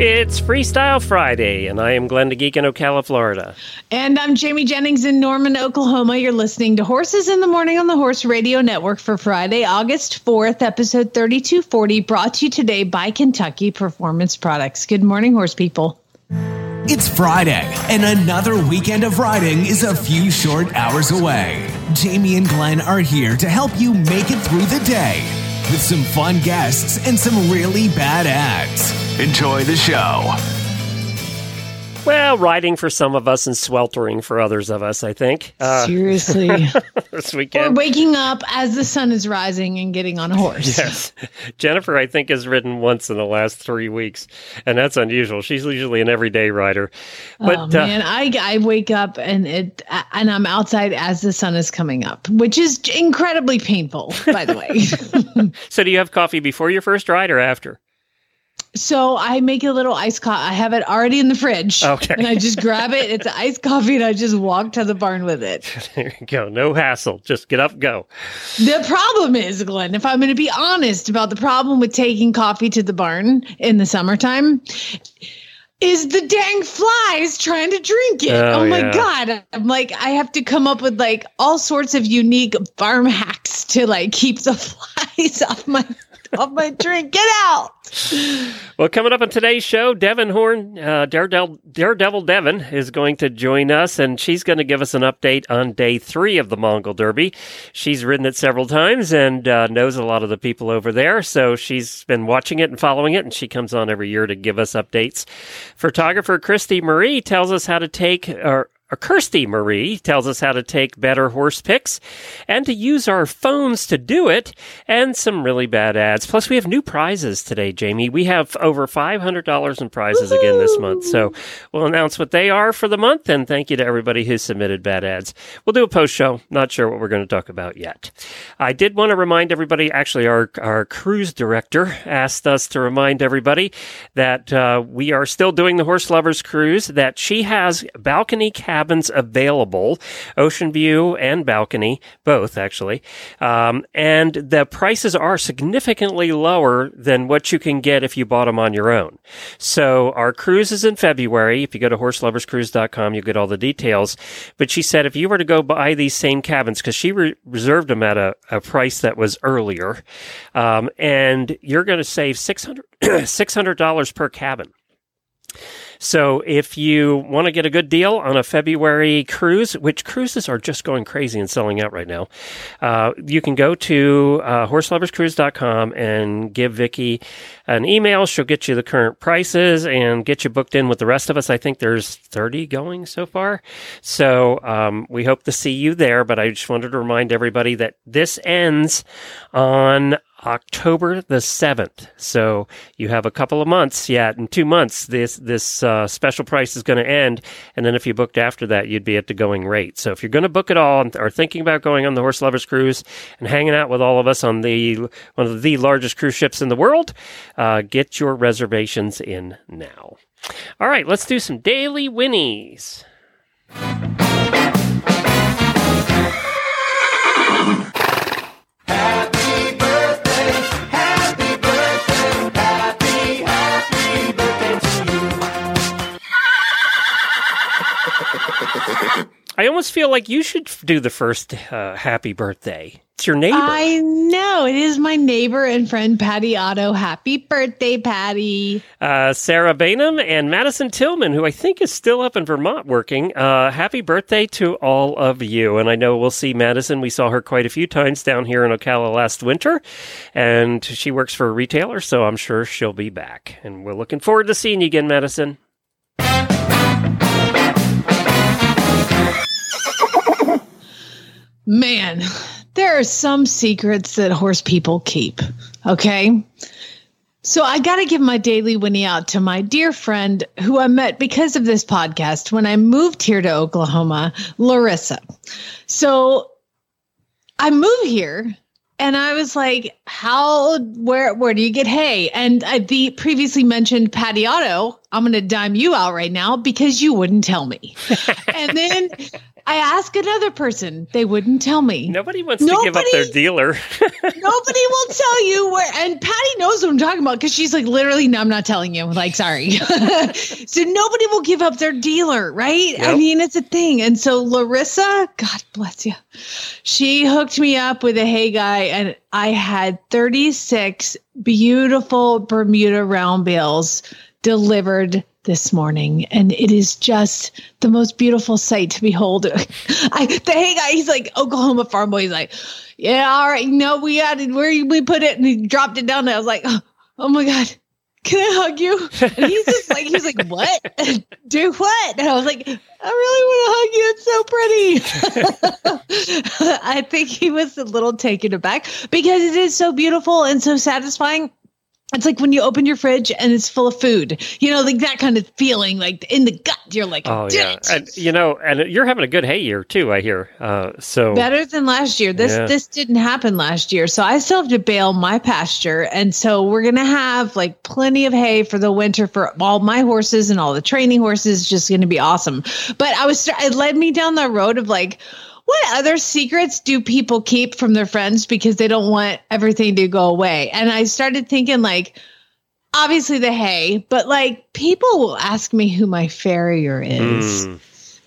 It's Freestyle Friday, and I am Glenn the Geek in Ocala, Florida. And I'm Jamie Jennings in Norman, Oklahoma. You're listening to Horses in the Morning on the Horse Radio Network for Friday, August 4th, episode 3240, brought to you today by Kentucky Performance Products. Good morning, horse people. It's Friday, and another weekend of riding is a few short hours away. Jamie and Glenn are here to help you make it through the day with some fun guests and some really bad ads. Enjoy the show. Well, riding for some of us and sweltering for others of us, I think. Uh, Seriously. this or weekend. waking up as the sun is rising and getting on a horse. Yes. Jennifer, I think, has ridden once in the last three weeks, and that's unusual. She's usually an everyday rider. But oh uh, man, I, I wake up and it and I'm outside as the sun is coming up, which is incredibly painful, by the way. so, do you have coffee before your first ride or after? So I make a little iced coffee. I have it already in the fridge. Okay. And I just grab it. It's iced coffee and I just walk to the barn with it. There you go. No hassle. Just get up, go. The problem is, Glenn, if I'm going to be honest about the problem with taking coffee to the barn in the summertime, is the dang flies trying to drink it. Oh, Oh, my yeah. God. I'm like, I have to come up with like all sorts of unique farm hacks to like keep the flies off my off my drink. Get out. Well, coming up on today's show, Devan Horn, uh, Daredevil, Daredevil Devan, is going to join us, and she's going to give us an update on day three of the Mongol Derby. She's ridden it several times and uh, knows a lot of the people over there, so she's been watching it and following it, and she comes on every year to give us updates. Photographer Christy Marie tells us how to take, or Kirstie Marie tells us how to take better horse pics and to use our phones to do it, and some really bad ads. Plus, we have new prizes today, Jamie. We have over $500 in prizes again this month. So we'll announce what they are for the month, and thank you to everybody who submitted bad ads. We'll do a post show. Not sure what we're going to talk about yet. I did want to remind everybody, actually, our, our cruise director asked us to remind everybody that uh, we are still doing the Horse Lovers Cruise, that she has balcony cabins available, ocean view and balcony, both actually. Um, and the prices are significantly lower than what you can get if you bought them on your own. So our cruise is in February. If you go to horseloverscruise.com, you'll get all the details. But she said if you were to go buy these same cabins, because she re- reserved them at a, a price that was earlier, um, and you're going to save $600, $600 per cabin. So if you want to get a good deal on a February cruise, which cruises are just going crazy and selling out right now, uh, you can go to uh, horseloverscruise.com and give Vicky an email. She'll get you the current prices and get you booked in with the rest of us. I think there's 30 going so far. So um, we hope to see you there. But I just wanted to remind everybody that this ends on October the 7th. So you have a couple of months yet. In two months, this, this uh, special price is going to end. And then if you booked after that, you'd be at the going rate. So if you're going to book it all are thinking about going on the Horse Lovers Cruise and hanging out with all of us on the one of the largest cruise ships in the world, uh, get your reservations in now. All right, let's do some daily Whinnies. I almost feel like you should do the first uh, happy birthday. It's your neighbor. I know it is my neighbor and friend Patty Otto. Happy birthday, Patty! uh, Sarah Bainham and Madison Tillman, who I think is still up in Vermont working. Uh, happy birthday to all of you. And I know we'll see Madison. We saw her quite a few times down here in Ocala last winter, and she works for a retailer, so I'm sure she'll be back. And we're looking forward to seeing you again, Madison. Man, there are some secrets that horse people keep. Okay. So I got to give my daily Whinnie out to my dear friend who I met because of this podcast when I moved here to Oklahoma, Larissa. So I moved here and I was like, "How? Where? Where do you get hay?" And uh, the previously mentioned Patty Otto, I'm going to dime you out right now because you wouldn't tell me. and then I ask another person, they wouldn't tell me. Nobody wants to give up their dealer. Nobody will tell you where. And Patty knows what I'm talking about because she's like, literally, no, I'm not telling you. Like, sorry. so nobody will give up their dealer, right? I mean, it's a thing. And so Larissa, God bless you, she hooked me up with a hay guy, and I had 36 beautiful Bermuda round bales delivered this morning and it is just the most beautiful sight to behold. I the hay guy he's like oklahoma farm boy he's like yeah all right no we added where we put it and he dropped it down. And i was like oh, oh my god can i hug you? And he's just like he's like what? Do what? And i was like i really want to hug you. It's so pretty. I think he was a little taken aback because it is so beautiful and so satisfying it's like when you open your fridge and it's full of food, you know, like that kind of feeling, like in the gut. You're like, oh yeah, it." and you know, and you're having a good hay year too. I hear. Uh, so better than last year. This Yeah. this didn't happen last year, so I still have to bale my pasture, and so we're gonna have like plenty of hay for the winter for all my horses and all the training horses. Just gonna be awesome. But I was it led me down the road of like. What other secrets do people keep from their friends because they don't want everything to go away? And I started thinking, like, obviously the hay, but like people will ask me who my farrier is. Mm.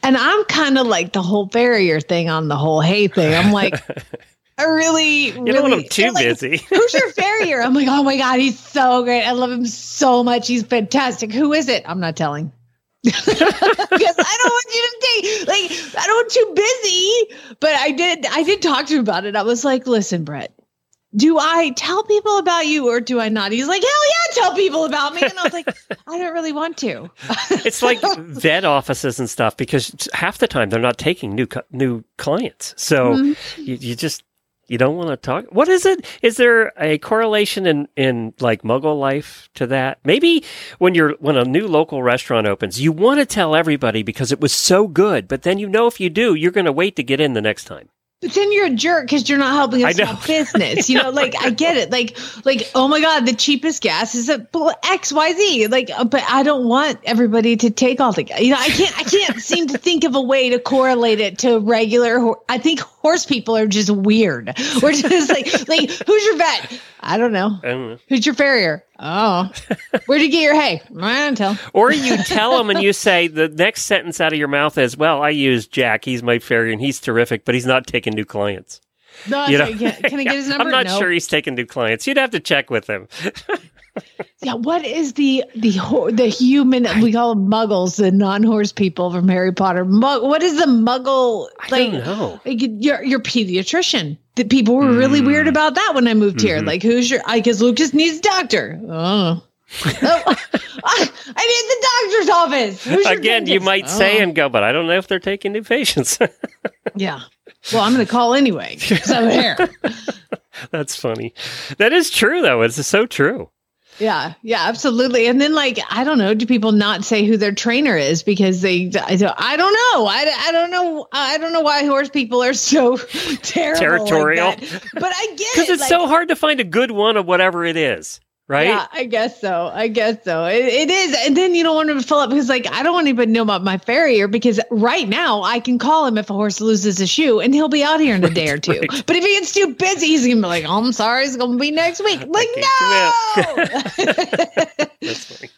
And I'm kind of like the whole farrier thing on the whole hay thing. I'm like, I really, you don't want really too like, busy. Who's your farrier? I'm like, oh my God, he's so great. I love him so much. He's fantastic. Who is it? I'm not telling. Because I don't want you to think like I don't want too busy. But I did I did talk to him about it. I was like, listen, Brett, do I tell people about you or do I not? He's like, hell yeah, tell people about me. And I was like, I don't really want to. it's like vet offices and stuff because half the time they're not taking new new clients. So Mm-hmm. you, you just you don't want to talk. What is it? Is there a correlation in in like Muggle life to that? Maybe when you're when a new local restaurant opens, you want to tell everybody because it was so good, but then you know if you do, you're going to wait to get in the next time. But then you're a jerk because you're not helping a know. small business. You know, like I get it. Like, like oh my god, the cheapest gas is at X Y Z. Like, uh, but I don't want everybody to take all the. You know, I can't. I can't seem to think of a way to correlate it to regular. I think horse people are just weird. We're just like, like who's your vet? I don't know. I don't know. Who's your farrier? Oh, where'd you get your hay? I don't tell. Or you tell them and you say the next sentence out of your mouth is, "Well, I use Jack. He's my farrier and he's terrific, but he's not taking new clients." No, You know? can, can I get his number? I'm not No. sure he's taking new clients. You'd have to check with him. Yeah, what is the the the human we call them muggles, the non-horse people from Harry Potter? Mug, what is the muggle I like? don't know. Like your your pediatrician. The people were really Mm. weird about that when I moved Mm-hmm. here. Like, who's your? I guess Lucas needs a doctor. Oh. oh, I, I need the doctor's office. Who's Again, you might say Oh, and go, but I don't know if they're taking new patients. yeah. Well, I'm going to call anyway. So here. That's funny. That is true, though. It's so true. Yeah, yeah, absolutely. And then, like, I don't know, do people not say who their trainer is because they? I don't, I don't know. I, I don't know. I don't know why horse people are so terrible, Territorial. Like. But I get Because it. it's like- so hard to find a good one of whatever it is, right? Yeah, I guess so. I guess so. It, it is. And then you don't want to fill up because, like, I don't want anybody to know about my farrier because right now I can call him if a horse loses a shoe and he'll be out here in a day or two. right. But if he gets too busy, he's going to be like, oh, I'm sorry, it's going to be next week. Like, no. That's funny.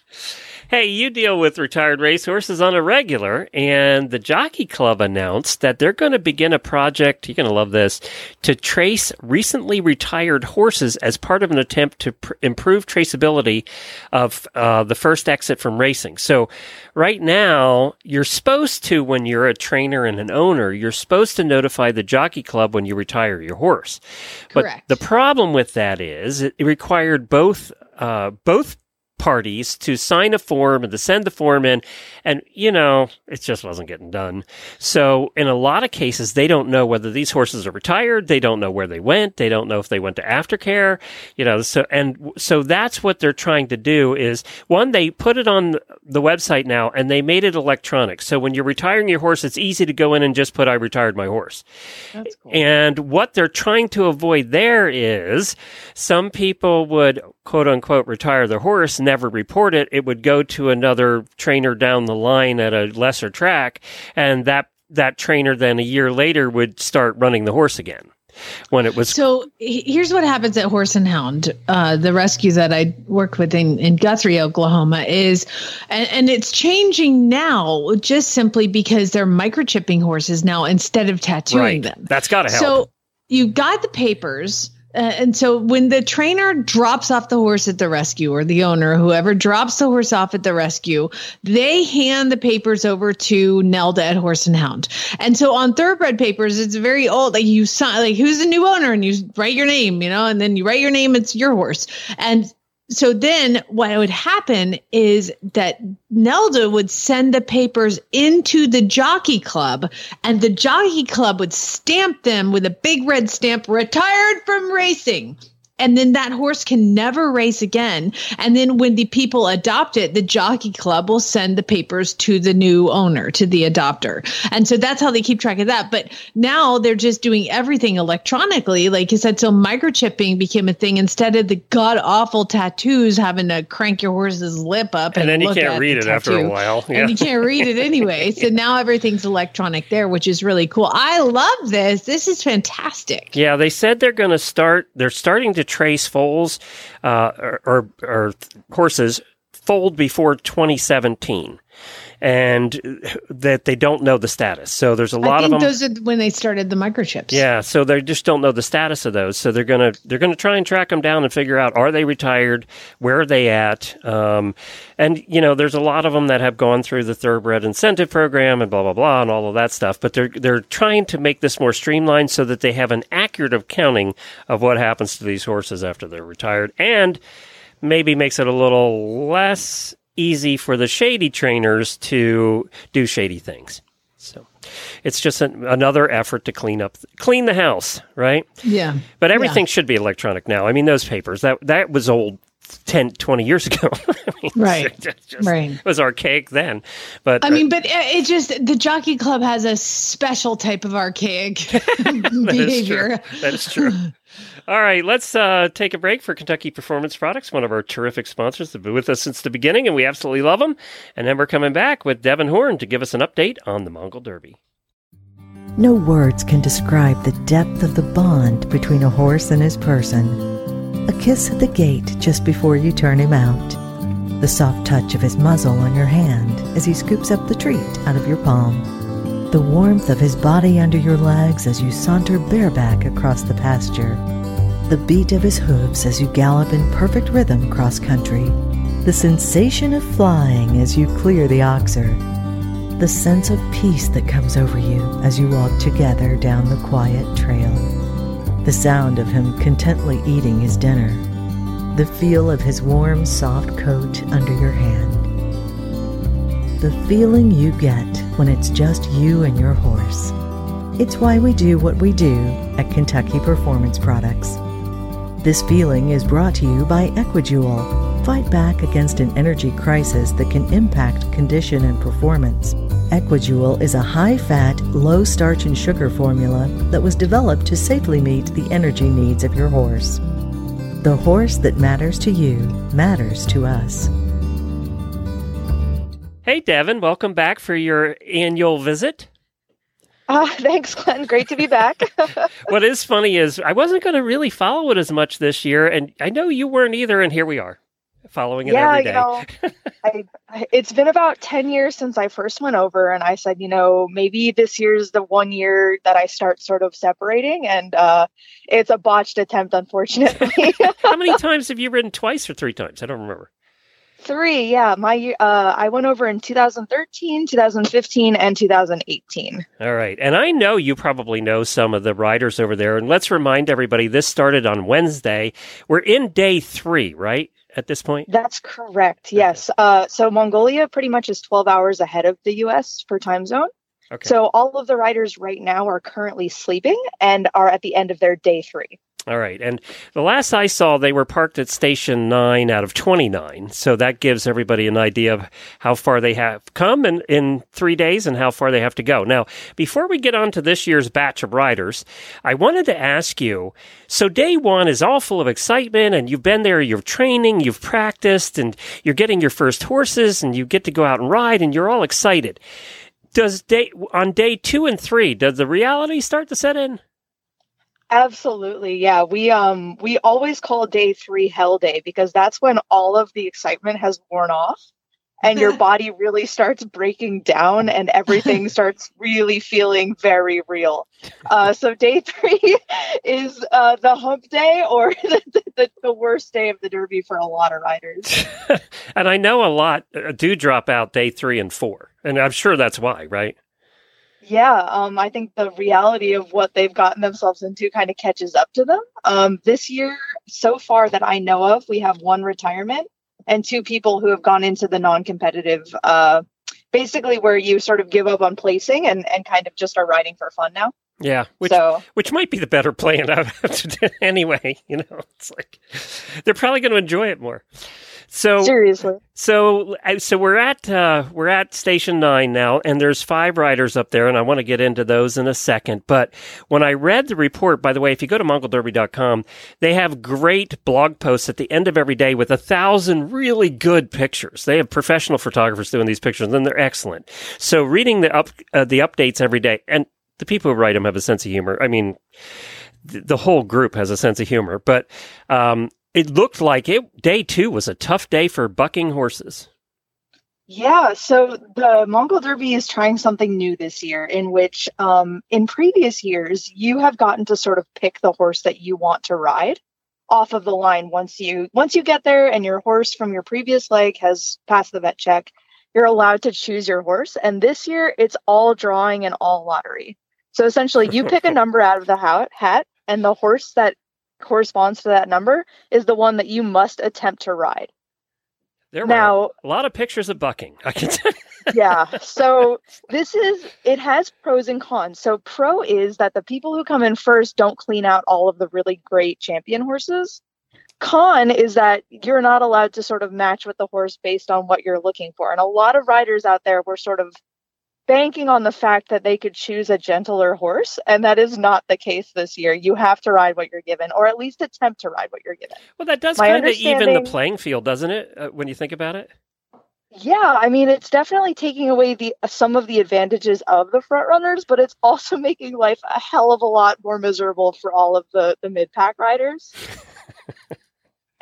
Hey, you deal with retired racehorses on a regular, and the Jockey Club announced that they're going to begin a project. You're going to love this to trace recently retired horses as part of an attempt to pr- improve traceability of uh, the first exit from racing. So, right now, you're supposed to, when you're a trainer and an owner, you're supposed to notify the Jockey Club when you retire your horse. Correct. But the problem with that is it required both uh, both parties to sign a form and to send the form in. And, you know, it just wasn't getting done. So in a lot of cases, they don't know whether these horses are retired. They don't know where they went. They don't know if they went to aftercare, you know, so, and so that's what they're trying to do is one, they put it on the website now and they made it electronic. So when you're retiring your horse, it's easy to go in and just put, I retired my horse. That's cool. And what they're trying to avoid there is some people would quote unquote retire their horse, never report it. It would go to another trainer down the line at a lesser track. And that, that trainer then a year later would start running the horse again when it was So here's what happens at Horse and Hound, uh, the rescue that I work with in, in Guthrie, Oklahoma, is, and, and it's changing now just simply because they're microchipping horses now instead of tattooing right. them. That's got to help. So you got the papers. Uh, and so when the trainer drops off the horse at the rescue or the owner, whoever drops the horse off at the rescue, they hand the papers over to Nelda at Horse and Hound. And so on thoroughbred papers, it's very old. Like you sign, like who's the new owner and you write your name, you know, and then you write your name, it's your horse. And so then what would happen is that Nelda would send the papers into the jockey club and the jockey club would stamp them with a big red stamp retired from racing. And then that horse can never race again. And then when the people adopt it, the jockey club will send the papers to the new owner, to the adopter. And so that's how they keep track of that. But now they're just doing everything electronically. Like you said, so microchipping became a thing instead of the god awful tattoos having to crank your horse's lip up. and then you look can't read it after a while. Yeah. And you can't read it anyway. So now everything's electronic there, which is really cool. I love this. This is fantastic. Yeah, they said they're going to start. They're starting to trace foals uh, or, or, or horses foaled before 2017, and that they don't know the status. So there's a lot of them. those are when they started the microchips. yeah, so they just don't know the status of those. So they're gonna they're gonna try and track them down and figure out are they retired, where are they at, um, and you know there's a lot of them that have gone through the thoroughbred incentive program and blah blah blah and all of that stuff. But they're they're trying to make this more streamlined so that they have an accurate accounting of what happens to these horses after they're retired, and maybe makes it a little less easy for the shady trainers to do shady things. So it's just an, another effort to clean up, clean the house, right? Yeah. But everything should be electronic now. I mean, those papers that that was old 10, 20 years ago. I mean, Right. It, just- just- Right. it was archaic then. But I mean, but it uh, it just the jockey club has a special type of archaic That is behavior. true. That is true. All right, let's uh, take a break for Kentucky Performance Products, one of our terrific sponsors. They've been with us since the beginning, and we absolutely love them. And then we're coming back with Devan Horn to give us an update on the Mongol Derby. No words can describe the depth of the bond between a horse and his person. A kiss at the gate just before you turn him out. The soft touch of his muzzle on your hand as he scoops up the treat out of your palm. The warmth of his body under your legs as you saunter bareback across the pasture. The beat of his hooves as you gallop in perfect rhythm cross country. The sensation of flying as you clear the oxer the sense of peace that comes over you as you walk together down the quiet trail, the sound of him contently eating his dinner, the feel of his warm, soft coat under your hand, the feeling you get when it's just you and your horse. It's why we do what we do at Kentucky Performance Products. This feeling is brought to you by Equi-Jewel. Fight back against an energy crisis that can impact condition and performance. Equi-Jewel is a high fat, low starch and sugar formula that was developed to safely meet the energy needs of your horse. The horse that matters to you matters to us. Hey, Devan, welcome back for your annual visit. Uh, thanks, Glenn. Great to be back. what is funny is I wasn't going to really follow it as much this year, and I know you weren't either, and here we are following it yeah, every you know, I, I, it's been about 10 years since I first went over, and I said, you know, maybe this year's the one year that I start sort of separating, and uh, it's a botched attempt, unfortunately. How many times have you ridden? Twice or three times? I don't remember. Three, yeah. My uh, I went over in 2013, 2015, and 2018. All right. And I know you probably know some of the riders over there. And let's remind everybody this started on Wednesday. We're in day three, right? at this point? That's correct. Yes. Uh, so Mongolia pretty much is 12 hours ahead of the US for time zone. Okay. So all of the riders right now are currently sleeping and are at the end of their day three. All right. And the last I saw, they were parked at station nine out of 29. So that gives everybody an idea of how far they have come in, in three days and how far they have to go. Now, before we get on to this year's batch of riders, I wanted to ask you so day one is all full of excitement and you've been there, you're training, you've practiced, and you're getting your first horses and you get to go out and ride and you're all excited. Does day on day two and three, does the reality start to set in? Absolutely. Yeah. We um we always call day 3 hell day because that's when all of the excitement has worn off and your body really starts breaking down and everything starts really feeling very real. Uh, so day 3 is uh, the hump day or the, the, the worst day of the derby for a lot of riders. and I know a lot uh, do drop out day 3 and 4. And I'm sure that's why, right? Yeah, um, I think the reality of what they've gotten themselves into kind of catches up to them. Um, this year, so far that I know of, we have one retirement and two people who have gone into the non-competitive, uh, basically where you sort of give up on placing and, and kind of just are riding for fun now. Yeah, which So- which might be the better plan anyway. You know, it's like they're probably going to enjoy it more. So Seriously. So, uh, so we're at uh, we're at station nine now, and there's five riders up there, and I want to get into those in a second. But when I read the report, by the way, if you go to MongolDerby.com, they have great blog posts at the end of every day with a thousand really good pictures. They have professional photographers doing these pictures, and they're excellent. So, reading the up uh, the updates every day, and the people who write them have a sense of humor. I mean, the whole group has a sense of humor, but um, it looked like it. Day two was a tough day for bucking horses. Yeah, so the Mongol Derby is trying something new this year in which um, in previous years you have gotten to sort of pick the horse that you want to ride off of the line once you once you get there and your horse from your previous leg has passed the vet check, you're allowed to choose your horse and this year it's all drawing and all lottery. So essentially you pick a number out of the hat, hat and the horse that corresponds to that number is the one that you must attempt to ride. There Now- a lot of pictures of bucking. I can tell. yeah. So this is it has pros and cons. So pro is that the people who come in first don't clean out all of the really great champion horses. Con is that you're not allowed to sort of match with the horse based on what you're looking for. And a lot of riders out there were sort of banking on the fact that they could choose a gentler horse, and that is not the case this year. You have to ride what you're given, or at least attempt to ride what you're given. Well, that does kind of even the playing field, doesn't it? Uh, when you think about it. Yeah, I mean it's definitely taking away the some of the advantages of the front runners, but it's also making life a hell of a lot more miserable for all of the the mid pack riders.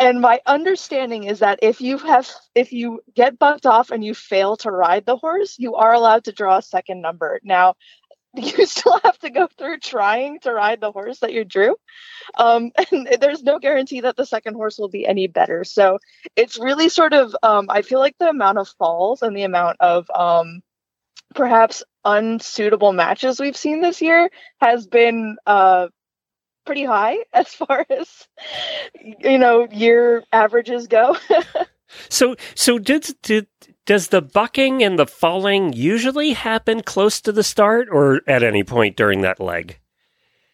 and my understanding is that if you have if you get bucked off and you fail to ride the horse, you are allowed to draw a second number. Now, you still have to go through trying to ride the horse that you drew. Um, and there's no guarantee that the second horse will be any better. So it's really sort of um, I feel like the amount of falls and the amount of um, perhaps unsuitable matches we've seen this year has been uh, pretty high as far as you know year averages go. So, so did, did does the bucking and the falling usually happen close to the start, or at any point during that leg?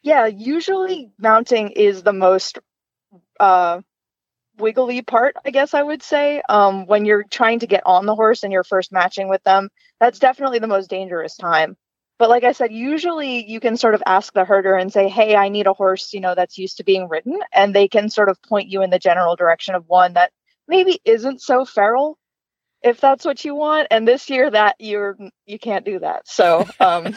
yeah, usually mounting is the most uh, wiggly part, I guess I would say. Um, when you're trying to get on the horse and you're first matching with them, that's definitely the most dangerous time. But like I said, usually you can sort of ask the herder and say, "Hey, I need a horse, you know, that's used to being ridden," and they can sort of point you in the general direction of one that maybe isn't so feral, if that's what you want. And this year, that you're you can't do that. So um,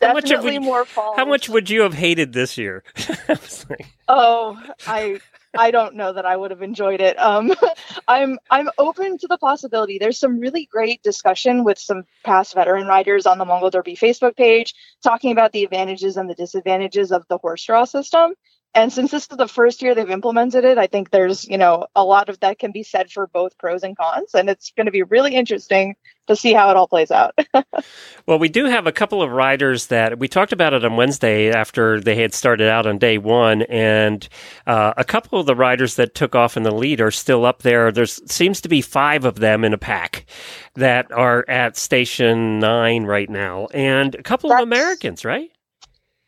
How much definitely more falls. How much would you have hated this year? Like, Oh, I I don't know that I would have enjoyed it. Um, I'm I'm open to the possibility. There's some really great discussion with some past veteran riders on the Mongol Derby Facebook page talking about the advantages and the disadvantages of the horse draw system. And since this is the first year they've implemented it, I think there's, you know, a lot of that can be said for both pros and cons. And it's going to be really interesting to see how it all plays out. well, we do have a couple of riders that we talked about it on Wednesday after they had started out on day one. And uh, a couple of the riders that took off in the lead are still up there. There seems to be five of them in a pack that are at station nine right now, and a couple That's- of Americans, right?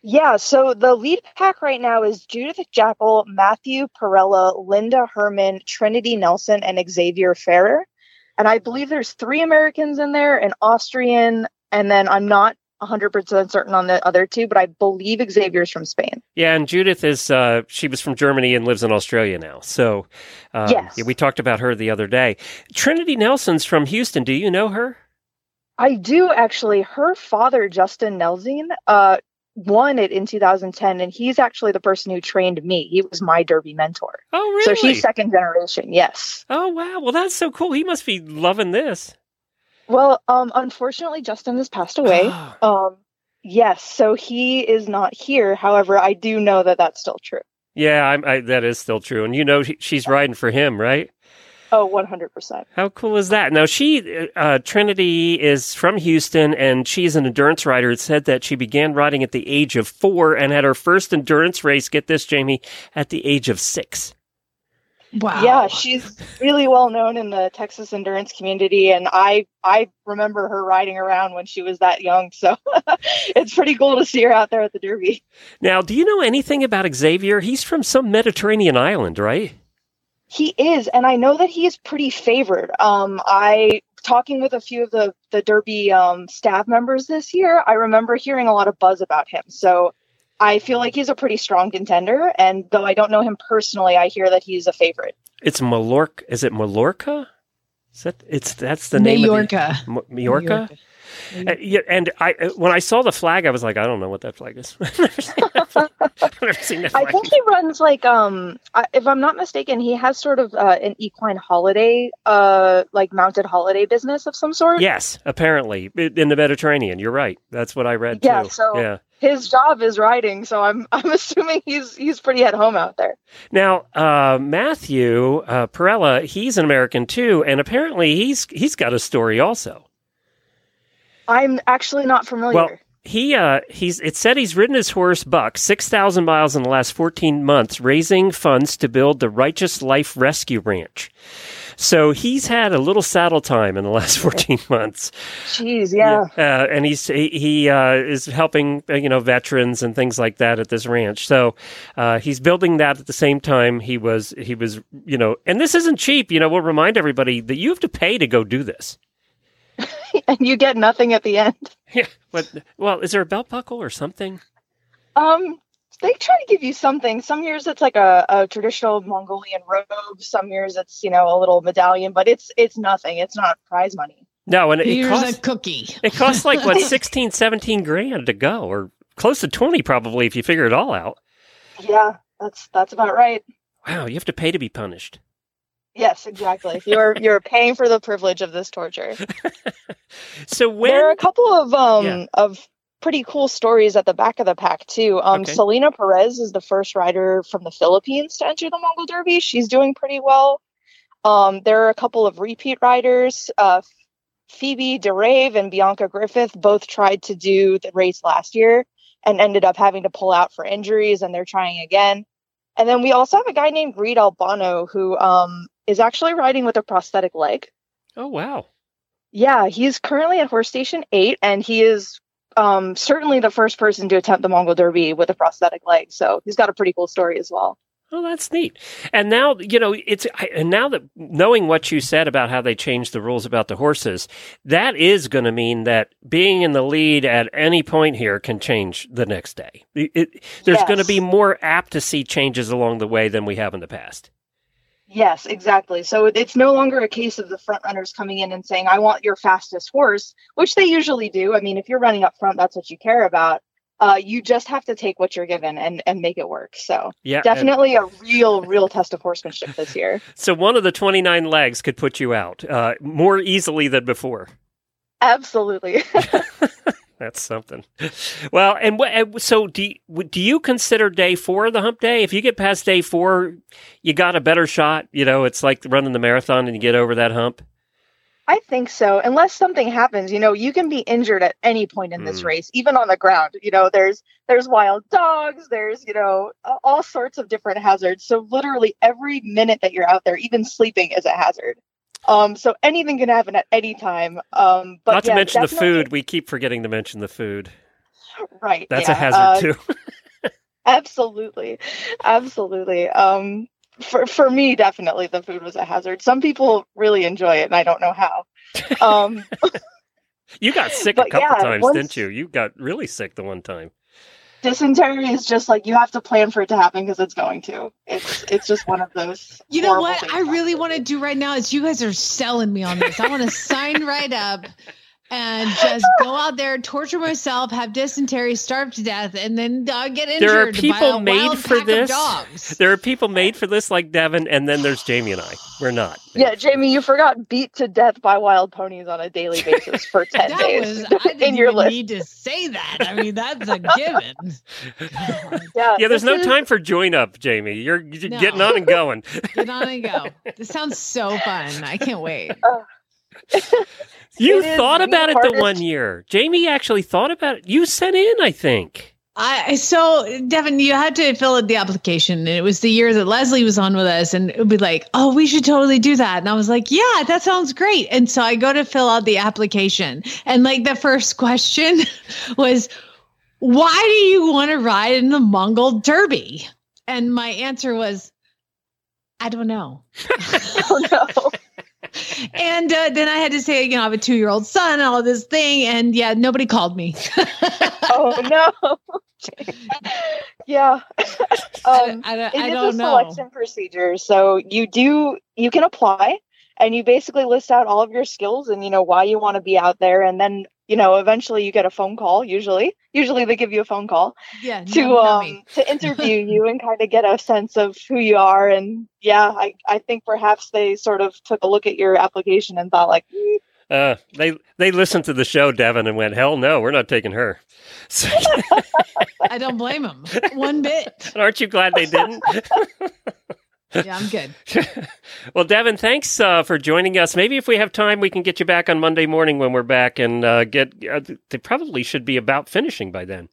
Yeah, so the lead pack right now is Judith Jackal, Matthew Perella, Linda Herman, Trinity Nelson, and Xavier Ferrer. And I believe there's three Americans in there, an Austrian, and then I'm not 100% certain on the other two, but I believe Xavier's from Spain. Yeah, and Judith is, uh, she was from Germany and lives in Australia now. So, um, yes. Yeah, we talked about her the other day. Trinity Nelson's from Houston. Do you know her? I do actually. Her father, Justin Nelsing, uh, won it in 2010 and he's actually the person who trained me. He was my derby mentor. Oh really so he's second generation yes. Oh wow. Well that's so cool. He must be loving this. Well um unfortunately justin has passed away. Um yes so he is not here. However i do know that that's still true. Yeah I, I, that is still true. And you know she's riding for him right Oh, 100%. How cool is that? Now, she, uh, Trinity, is from Houston and she's an endurance rider. It said that she began riding at the age of four and had her first endurance race, get this, Jamie, at the age of six. Wow. Yeah, she's really well known in the Texas endurance community and I I remember her riding around when she was that young. So it's pretty cool to see her out there at the Derby. Now, do you know anything about Xavier? He's from some Mediterranean island, right? He is, and I know that he is pretty favored. Um, I talking with a few of the the Derby um, staff members this year. I remember hearing a lot of buzz about him. So I feel like he's a pretty strong contender. And though I don't know him personally, I hear that he's a favorite. It's Mallorca. Is it Mallorca? Is that it's that's the name Mallorca. of the, Mallorca. Mallorca. Uh, yeah, and I uh, when I saw the flag, I was like, I don't know what that flag is. I've never seen that. Flag. I think he runs like um, if I'm not mistaken, he has sort of uh, an equine holiday, uh, like mounted holiday business of some sort. Yes, apparently in the Mediterranean. You're right. That's what I read. Yeah. Too. So yeah. His job is riding, so I'm I'm assuming he's he's pretty at home out there. Now, uh, Matthew uh, Perella, he's an American too, and apparently he's he's got a story also. I'm actually not familiar. Well, he uh, he's it said he's ridden his horse Buck six thousand miles in the last fourteen months, raising funds to build the Righteous Life Rescue Ranch. So he's had a little saddle time in the last 14 months. Jeez, yeah. yeah. Uh, and he's he, he uh, is helping uh, you know veterans and things like that at this ranch. So uh, he's building that at the same time he was he was you know, and this isn't cheap. You know, we'll remind everybody that you have to pay to go do this. and you get nothing at the end. Yeah. But, well, is there a belt buckle or something? Um, they try to give you something. Some years it's like a, a traditional Mongolian robe. Some years it's you know a little medallion, but it's it's nothing. It's not prize money. No, and it, Here's costs a cookie. It costs like what 16, 17 grand to go, or close to twenty probably if you figure it all out. Yeah, that's that's about right. Wow, you have to pay to be punished. Yes, exactly. You're you're paying for the privilege of this torture. so when there are a couple of um yeah. of pretty cool stories at the back of the pack too. Um, okay. Selena Perez is the first rider from the Philippines to enter the Mongol Derby. She's doing pretty well. Um, there are a couple of repeat riders. Uh, Phoebe DeRave and Bianca Griffith both tried to do the race last year and ended up having to pull out for injuries, and they're trying again. And then we also have a guy named Reed Albano who um, is actually riding with a prosthetic leg. Oh, wow. Yeah, he's currently at horse station eight, and he is um, certainly the first person to attempt the Mongol Derby with a prosthetic leg. So he's got a pretty cool story as well. Oh, that's neat. And now, you know, it's, and now that knowing what you said about how they changed the rules about the horses, that is going to mean that being in the lead at any point here can change the next day. It, it, there's yes. going to be more apt to see changes along the way than we have in the past. Yes, exactly. So it's no longer a case of the front runners coming in and saying, I want your fastest horse, which they usually do. I mean, if you're running up front, that's what you care about. Uh, you just have to take what you're given and, and make it work. So yeah, definitely and- a real, real test of horsemanship this year. So one of the 29 legs could put you out uh, more easily than before. Absolutely. That's something. Well, and wh- so do you, do you consider day four the hump day? If you get past day four, you got a better shot. You know, it's like running the marathon and you get over that hump. I think so. Unless something happens, you know, you can be injured at any point in this Mm. race, even on the ground. You know, there's there's wild dogs, there's, you know, all sorts of different hazards. So literally every minute that you're out there, even sleeping is a hazard. Um so anything can happen at any time. Um but Not to yeah, mention the food. We keep forgetting to mention the food. Right. That's yeah, a hazard uh, too. Absolutely. Absolutely. Um for for me definitely the food was a hazard. Some people really enjoy it and I don't know how. Um You got sick a couple yeah, times, once- didn't you? You got really sick the one time. Dysentery is just like you have to plan for it to happen because it's going to. It's it's just one of those. You know what I really want to do right now is you guys are selling me on this. I want to sign right up and just go out there, torture myself, have dysentery, starve to death, and then uh, get injured. There are by people a made for this. There are people made for this, like Devan, and then there's Jamie and I. We're not. Yeah, Jamie, you forgot beat to death by wild ponies on a daily basis for ten That days was I didn't your even list. need to say that. I mean, that's a given. Yeah, Yeah, there's no is- time for join up, Jamie. You're, you're No. getting on and going. Get on and go. This sounds so fun. I can't wait. You It is thought about it the one year. Jamie actually thought about it. You sent in, I think. I so Devan, you had to fill out the application, and it was the year that Leslie was on with us, and it would be like, "Oh, we should totally do that." And I was like, "Yeah, that sounds great." And so I go to fill out the application, and like the first question was, "Why do you want to ride in the Mongol Derby?" And my answer was, "I don't know." Oh no. And uh, then I had to say, you know, I have a two-year-old son, and all this thing, and yeah, nobody called me. Oh no. yeah. I, um, I, it I is don't a know. selection procedure. So you do you can apply and you basically list out all of your skills and you know why you want to be out there and then you know eventually you get a phone call usually usually they give you a phone call Yeah, to no, um to interview you and kind of get a sense of who you are and yeah I I think perhaps they sort of took a look at your application and thought like "Hmm, Uh, they they listened to the show, Devan, and went, "Hell no, we're not taking her." So, I don't blame them one bit. aren't you glad they didn't? Yeah, I'm good. well, Devan, thanks uh, for joining us. Maybe if we have time, we can get you back on Monday morning when we're back and uh, get. Uh, they probably should be about finishing by then.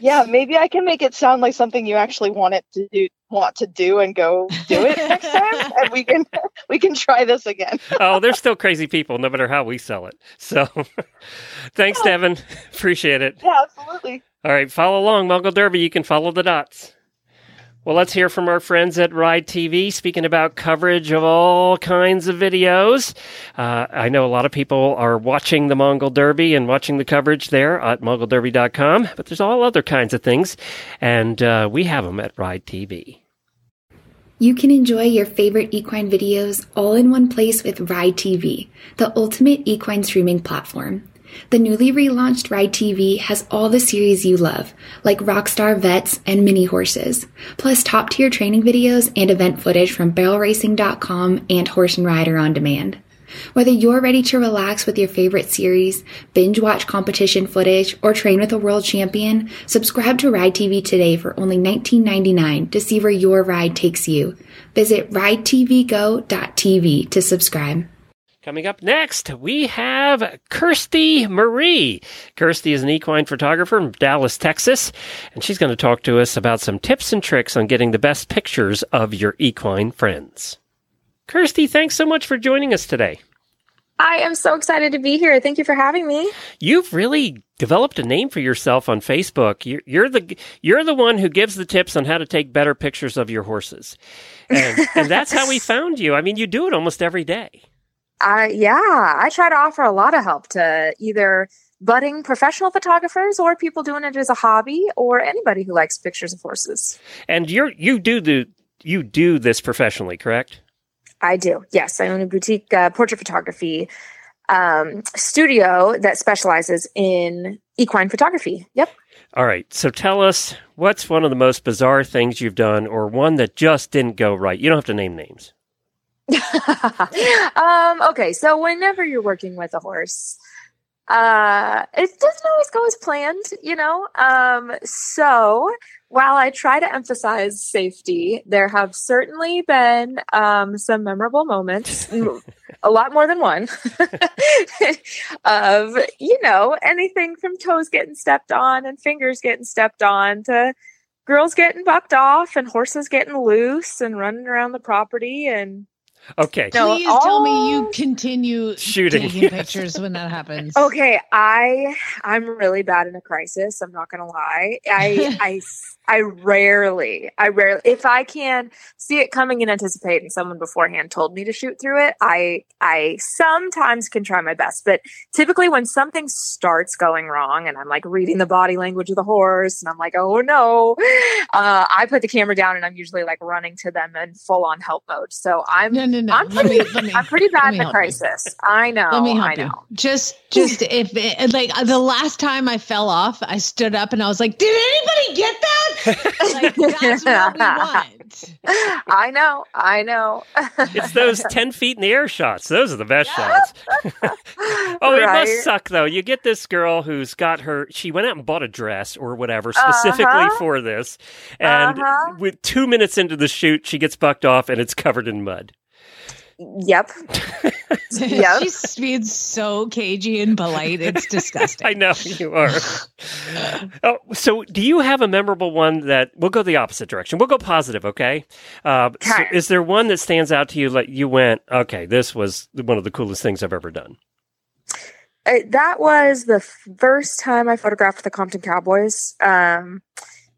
yeah maybe I can make it sound like something you actually want it to do want to do and go do it next time and we can we can try this again oh, they're still crazy people, no matter how we sell it. So, thanks, Devan. Appreciate it. yeah absolutely All right, follow along, Mongol Derby. You can follow the dots. Well, let's hear from our friends at Ride TV speaking about coverage of all kinds of videos. Uh, I know a lot of people are watching the Mongol Derby and watching the coverage there at mongolderby.com, but there's all other kinds of things, and uh, we have them at Ride TV. You can enjoy your favorite equine videos all in one place with Ride TV, the ultimate equine streaming platform. The newly relaunched Ride TV has all the series you love, like Rockstar Vets and Mini Horses, plus top tier training videos and event footage from barrelracing.com and Horse and Rider on Demand. Whether you're ready to relax with your favorite series, binge watch competition footage, or train with a world champion, subscribe to Ride TV today for only $19.99 to see where your ride takes you. Visit ridetvgo.tv to subscribe. Coming up next, we have Kirstie Marie. Kirstie is an equine photographer from Dallas, Texas, and she's going to talk to us about some tips and tricks on getting the best pictures of your equine friends. Kirstie, thanks so much for joining us today. I am so excited to be here. Thank you for having me. You've really developed a name for yourself on Facebook. You're, you're the you're the one who gives the tips on how to take better pictures of your horses, and, and that's how we found you. I mean, you do it almost every day. I yeah, I try to offer a lot of help to either budding professional photographers or people doing it as a hobby or anybody who likes pictures of horses. And you're you do the you do this professionally, correct? I do. Yes, I own a boutique uh, portrait photography um, studio that specializes in equine photography. Yep. All right. So tell us what's one of the most bizarre things you've done, or one that just didn't go right. You don't have to name names. um, okay, so whenever you're working with a horse, uh, it doesn't always go as planned, you know. Um, so while I try to emphasize safety, there have certainly been um, some memorable moments, a lot more than one, of you know anything from toes getting stepped on and fingers getting stepped on to girls getting bucked off and horses getting loose and running around the property and Okay. No, Please tell me you continue Shooting, taking yes. pictures when that happens. Okay, I I'm really bad in a crisis. I'm not gonna lie. I I I rarely, I rarely, if I can see it coming and anticipate, and someone beforehand told me to shoot through it, I I sometimes can try my best. But typically, when something starts going wrong, and I'm like reading the body language of the horse, and I'm like, oh no, uh, I put the camera down, and I'm usually like running to them in full on help mode. So I'm No, no, no. I'm Let pretty, me- let me- I'm pretty bad me in a help you. crisis. I know. Let me help I you. know. Just, just if it, like the last time I fell off, I stood up and I was like, "Did anybody get that?" like that's what we want. I know. I know. It's those 10 feet in the air shots. Those are the best shots. oh, it must suck, though. You get this girl who's got her, she went out and bought a dress or whatever specifically Uh-huh. for this. And Uh-huh. with two minutes into the shoot, she gets bucked off and it's covered in mud. Yep. Yep. She's being so cagey and polite. It's disgusting. I know you are. oh, so, do you have a memorable one that we'll go the opposite direction? We'll go positive, okay? Uh, so Okay. is there one that stands out to you like you went, okay, this was one of the coolest things I've ever done? Uh, that was the first time I photographed the Compton Cowboys. Um,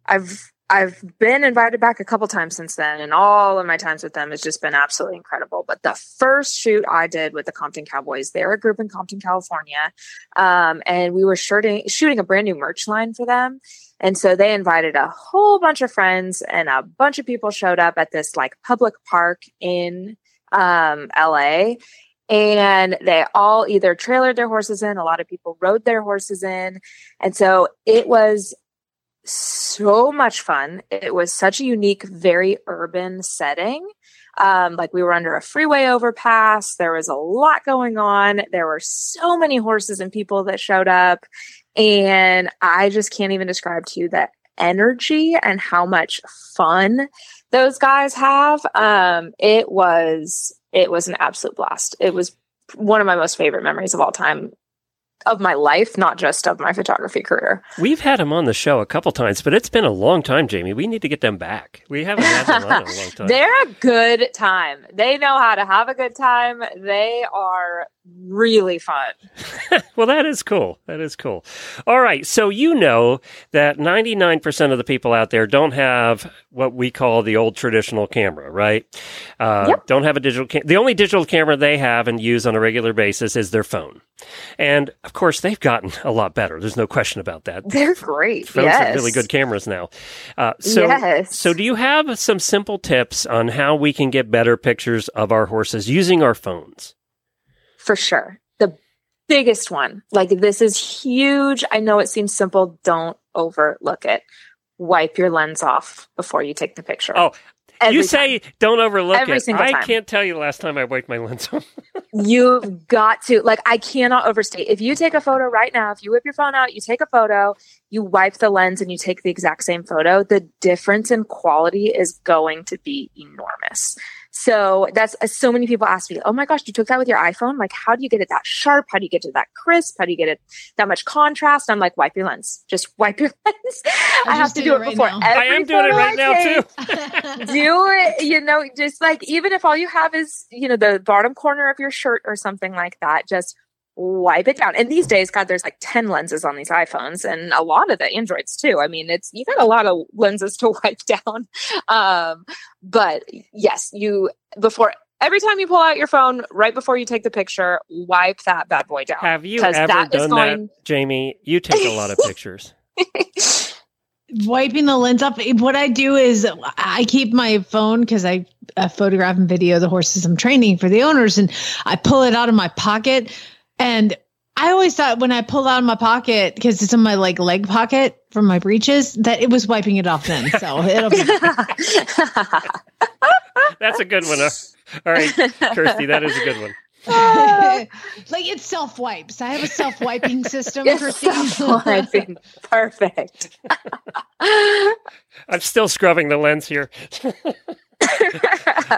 I've I've been invited back a couple times since then, and all of my times with them has just been absolutely incredible. But the first shoot I did with the Compton Cowboys, they're a group in Compton, California, um, and we were shooting shooting a brand new merch line for them. And so they invited a whole bunch of friends, and a bunch of people showed up at this like public park in um, LA and they all either trailered their horses in a lot of people rode their horses in and so it was so much fun. It was such a unique very urban setting. Um, like we were under a freeway overpass. There was a lot going on. There were so many horses and people that showed up. And i just can't even describe to you the energy and how much fun those guys have. Um, it was it was an absolute blast. It was one of my most favorite memories of all time of my life, not just of my photography career. We've had them on the show a couple times, but it's been a long time, Jamie. We need to get them back. We haven't had them on in a long time. They're a good time. They know how to have a good time. They are really fun. well, that is cool. That is cool. All right. So, you know that 99% of the people out there don't have what we call the old traditional camera, right? Uh, Yep. Don't have a digital cam- The only digital camera they have and use on a regular basis is their phone. And of course, they've gotten a lot better. There's no question about that. They're great. Phones yes. are really good cameras now. Uh, so, Yes. so do you have some simple tips on how we can get better pictures of our horses using our phones? For sure. The biggest one, like this is huge. I know it seems simple. Don't overlook it. Wipe your lens off before you take the picture. Oh, Every you time. say don't overlook Every it. I can't tell you the last time I wiped my lens off. You've got to, like, I cannot overstate. If you take a photo right now, if you whip your phone out, you take a photo, you wipe the lens and you take the exact same photo, the difference in quality is going to be enormous. So that's uh, so many people ask me, oh my gosh, you took that with your iPhone? Like, how do you get it that sharp? How do you get it that crisp? How do you get it that much contrast? I'm like, wipe your lens. Just wipe your lens. I, have to do it it right before now. I am doing it right now too. do it you know just like even if all you have is you know the bottom corner of your shirt or something like that just wipe it down and these days god there's like 10 lenses on these iphones and a lot of the androids too i mean it's you got a lot of lenses to wipe down um but yes you before every time you pull out your phone right before you take the picture wipe that bad boy down Have you ever that is done going- that, Jamie? You take a lot of pictures. Wiping the lens off. What I do is I keep my phone because I uh, photograph and video the horses I'm training for the owners, and I pull it out of my pocket. And I always thought when I pulled out of my pocket because it's in my like leg pocket from my breeches that it was wiping it off then. So it'll be That's a good one. uh, All right, Kirstie, that is a good one. like it self wipes. I have a self wiping system for self-wiping. Perfect. I'm still scrubbing the lens here. All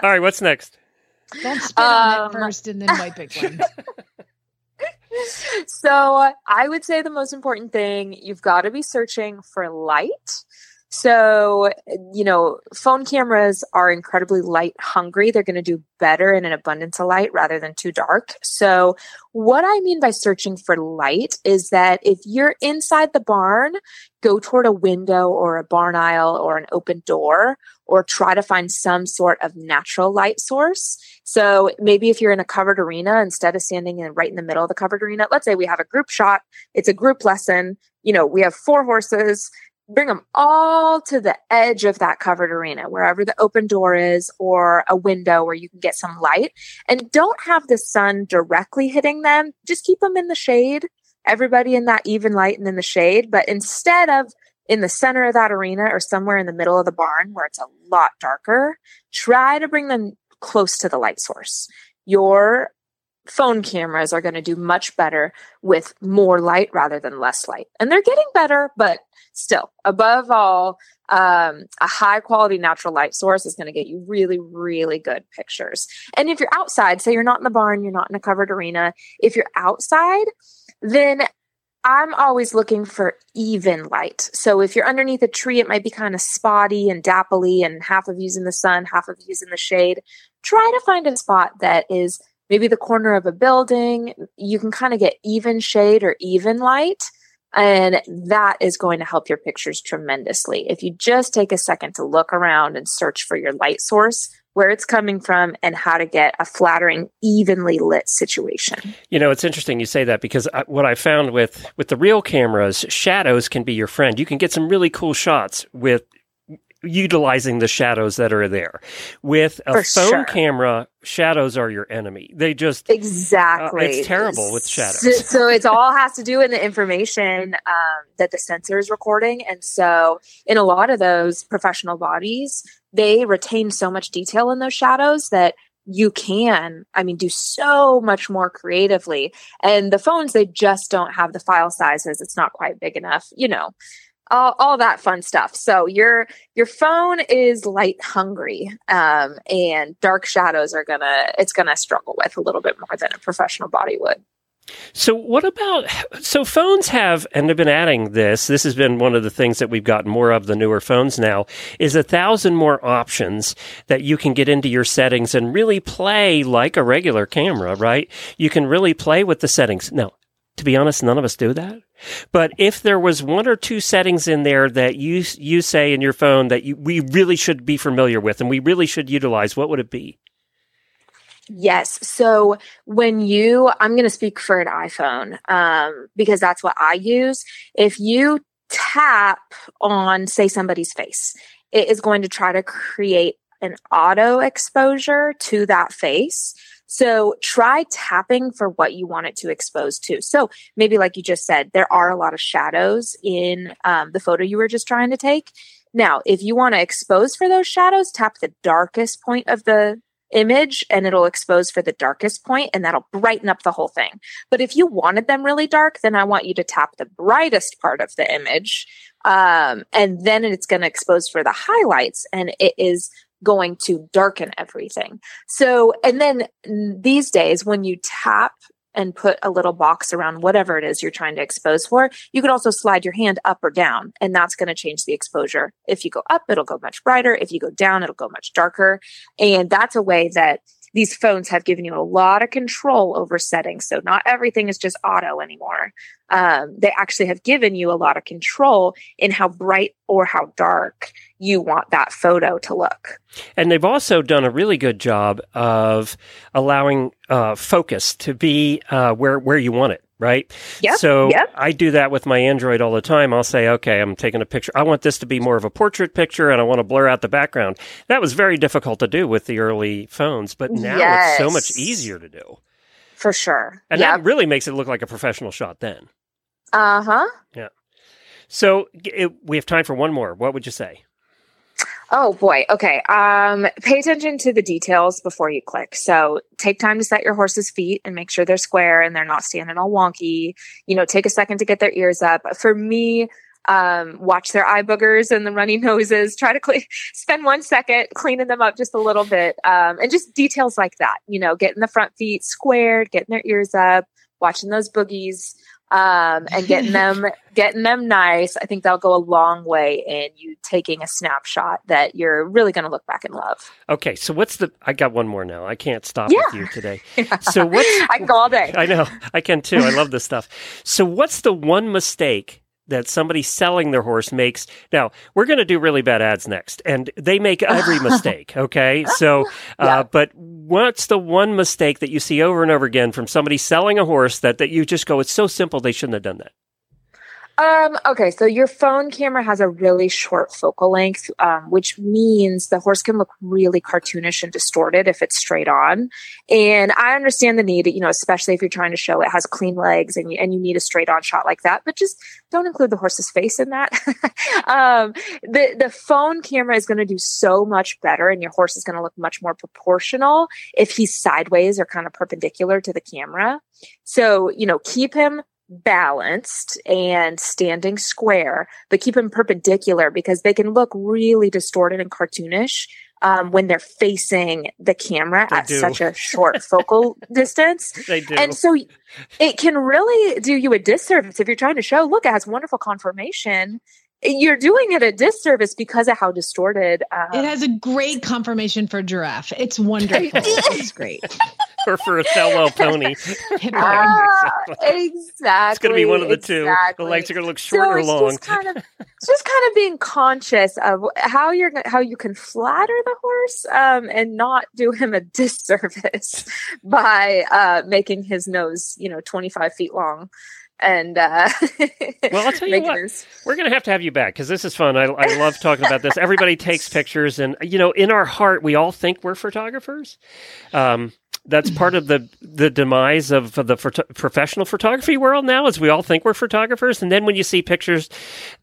right, what's next? Don't spit on Um, it first and then wipe it. So I would say the most important thing you've got to be searching for light. So, you know, phone cameras are incredibly light hungry. They're going to do better in an abundance of light rather than too dark. So, what I mean by searching for light is that if you're inside the barn, go toward a window or a barn aisle or an open door, or try to find some sort of natural light source. So maybe if you're in a covered arena, instead of standing in right in the middle of the covered arena, let's say we have a group shot, it's a group lesson, you know, we have four horses, bring them all to the edge of that covered arena, wherever the open door is or a window where you can get some light. And don't have the sun directly hitting them, just keep them in the shade. Everybody in that even light and in the shade. But instead of in the center of that arena or somewhere in the middle of the barn where it's a lot darker, try to bring them close to the light source. Your phone cameras are going to do much better with more light rather than less light. And they're getting better, but still, above all, um, a high quality natural light source is going to get you really, really good pictures. And if you're outside, say you're not in the barn, you're not in a covered arena, if you're outside, then I'm always looking for even light. So if you're underneath a tree, it might be kind of spotty and dapply, and half of you's in the sun, half of you's in the shade. Try to find a spot that is maybe the corner of a building. You can kind of get even shade or even light. And that is going to help your pictures tremendously. If you just take a second to look around and search for your light source, where it's coming from, and how to get a flattering, evenly lit situation. You know, it's interesting you say that because I, what I found with with the real cameras, shadows can be your friend. You can get some really cool shots with utilizing the shadows that are there. With a For phone sure. camera, shadows are your enemy. They just Exactly. Uh, it's terrible with shadows. So, so it's all has to do in the information um, that the sensor is recording. And so in a lot of those professional bodies, they retain so much detail in those shadows that you can, I mean, do so much more creatively. And the phones, they just don't have the file sizes. It's not quite big enough, you know. All, all that fun stuff. So your your phone is light hungry, um, and dark shadows are gonna it's gonna struggle with a little bit more than a professional body would. So what about so phones have and they've been adding this. This has been one of the things that we've gotten more of the newer phones now is a thousand more options that you can get into your settings and really play like a regular camera, right? You can really play with the settings. Now, to be honest, none of us do that. But if there was one or two settings in there that you you say in your phone that you, we really should be familiar with and we really should utilize, what would it be? Yes. So when you, I'm going to speak for an iPhone um, because that's what I use. If you tap on, say, somebody's face, it is going to try to create an auto exposure to that face. So try tapping for what you want it to expose to. So maybe, like you just said, there are a lot of shadows in um, the photo you were just trying to take. Now, if you want to expose for those shadows, tap the darkest point of the image and it'll expose for the darkest point and that'll brighten up the whole thing. But if you wanted them really dark, then I want you to tap the brightest part of the image. Um, and then it's going to expose for the highlights and it is going to darken everything. So, and then these days when you tap and put a little box around whatever it is you're trying to expose for, you can also slide your hand up or down, and that's going to change the exposure. If you go up, it'll go much brighter. If you go down, it'll go much darker. And that's a way that these phones have given you a lot of control over settings. So not everything is just auto anymore. Um, they actually have given you a lot of control in how bright or how dark you want that photo to look. And they've also done a really good job of allowing uh, focus to be uh, where where you want it. Right. Yeah. So yep. I do that with my Android all the time. I'll say, okay, I'm taking a picture. I want this to be more of a portrait picture, and I want to blur out the background. That was very difficult to do with the early phones, but now it's so much easier to do. For sure. And yep. that really makes it look like a professional shot then. Uh huh. Yeah. So it, we have time for one more. What would you say? Oh boy. Okay. Um, pay attention to the details before you click. So take time to set your horse's feet and make sure they're square and they're not standing all wonky. You know, take a second to get their ears up. For me, um, watch their eye boogers and the runny noses. Try to clean, spend one second cleaning them up just a little bit, um, and just details like that. You know, getting the front feet squared, getting their ears up, watching those boogies, um, and getting them getting them nice. I think that'll go a long way in you taking a snapshot that you're really going to look back and love. Okay, so what's the? I got one more now. I can't stop yeah. with you today. So what? I can go all day. I know. I can too. I love this stuff. So what's the one mistake that somebody selling their horse makes. Now, we're going to do really bad ads next, and they make every mistake. Okay. So, uh, yeah. but what's the one mistake that you see over and over again from somebody selling a horse that, that you just go, it's so simple, they shouldn't have done that? Um, okay, so your phone camera has a really short focal length, um, which means the horse can look really cartoonish and distorted if it's straight on. And I understand the need, you know, especially if you're trying to show it has clean legs and you, and you need a straight on shot like that, but just don't include the horse's face in that. um, the, the phone camera is going to do so much better and your horse is going to look much more proportional if he's sideways or kind of perpendicular to the camera. So, you know, keep him balanced and standing square, but keep them perpendicular because they can look really distorted and cartoonish um, when they're facing the camera they at do. such a short focal distance. They do. And so it can really do you a disservice if you're trying to show, look, it has wonderful conformation you're doing it a disservice because of how distorted. Um, it has a great conformation for giraffe. It's wonderful. it's great. or for a Thelwell pony. uh, exactly. It's going to be one of the exactly. two. The legs are going to look short so or long. Just kind of, just kind of being conscious of how you're how you can flatter the horse um, and not do him a disservice by uh, making his nose, you know, 25 feet long and uh, well, I'll tell you what, we're going to have to have you back because this is fun. I, I love talking about this. Everybody takes pictures, and you know, in our heart, we all think we're photographers. Um, that's part of the the demise of the photo- professional photography world now is we all think we're photographers and then when you see pictures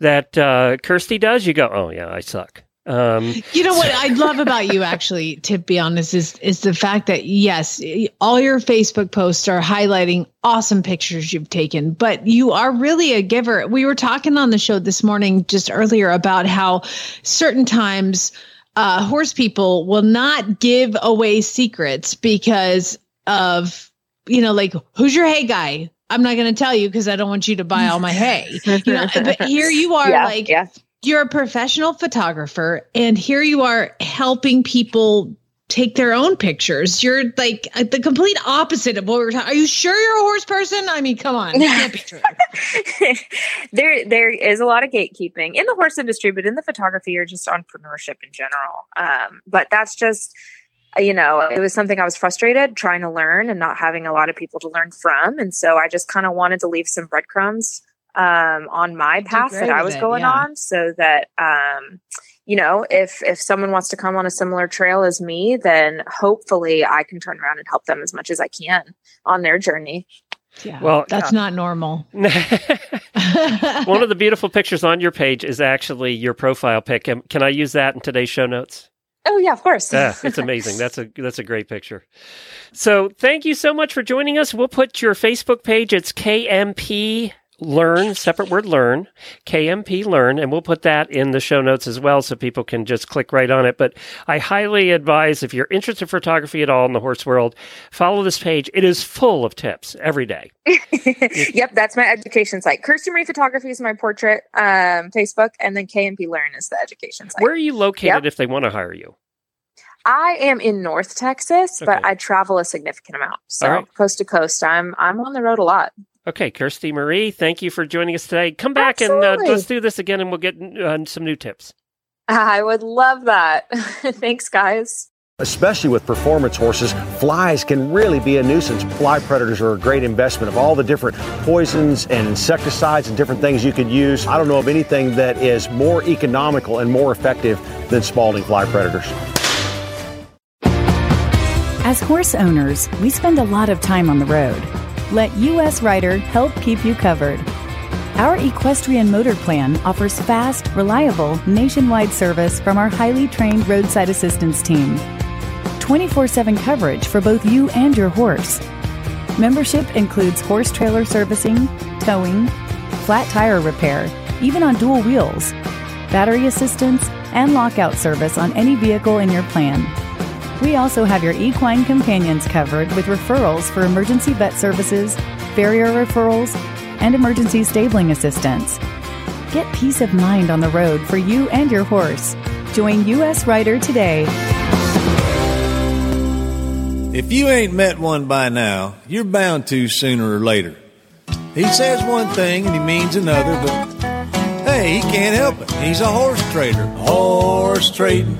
that uh, Kirstie does you go oh yeah I suck um, you know what I love about you, actually, to be honest, is is the fact that yes, all your Facebook posts are highlighting awesome pictures you've taken, but you are really a giver. We were talking on the show this morning just earlier about how certain times uh, horse people will not give away secrets because of you know, like who's your hay guy? I'm not going to tell you because I don't want you to buy all my hay. You know, but here you are, yeah, like. Yeah you're a professional photographer and here you are helping people take their own pictures. You're like uh, the complete opposite of what we are talking. Are you sure you're a horse person? I mean, come on, can't be true. there, there is a lot of gatekeeping in the horse industry, but in the photography or just entrepreneurship in general. Um, but that's just, you know, it was something I was frustrated trying to learn and not having a lot of people to learn from, and so I just kind of wanted to leave some breadcrumbs um, on my path that I was going yeah. on so that, um, you know, if, if someone wants to come on a similar trail as me, then hopefully I can turn around and help them as much as I can on their journey. Yeah, well, that's not normal. One of the beautiful pictures on your page is actually your profile pic. Can I use that in today's show notes? Oh yeah, of course. yeah, it's amazing. That's a that's a great picture. So thank you so much for joining us. We'll put your Facebook page. It's KMP learn, separate word learn, KMP learn, and we'll put that in the show notes as well so people can just click right on it. But I highly advise if you're interested in photography at all in the horse world, follow this page. It is full of tips every day. yep, that's my education site. Kirstie Marie Photography is my portrait um, Facebook, and then KMP Learn is the education site. Where are you located yep. if they want to hire you? I am in North Texas, okay. but I travel a significant amount. So right. coast to coast, I'm I'm on the road a lot. Okay, Kirstie Marie, thank you for joining us today. Come back Absolutely. and uh, let's do this again, and we'll get uh, some new tips. I would love that. Thanks, guys. Especially with performance horses, flies can really be a nuisance. Fly predators are a great investment of all the different poisons and insecticides and different things you could use. I don't know of anything that is more economical and more effective than Spalding fly predators. As horse owners, we spend a lot of time on the road. Let US Rider help keep you covered. Our equestrian motor plan offers fast, reliable, nationwide service from our highly trained roadside assistance team. 24 7 coverage for both you and your horse. Membership includes horse trailer servicing, towing, flat tire repair, even on dual wheels, battery assistance, and lockout service on any vehicle in your plan. We also have your equine companions covered with referrals for emergency vet services, barrier referrals, and emergency stabling assistance. Get peace of mind on the road for you and your horse. Join US Rider today. If you ain't met one by now, you're bound to sooner or later. He says one thing and he means another, but hey, he can't help it. He's a horse trader. Horse trading.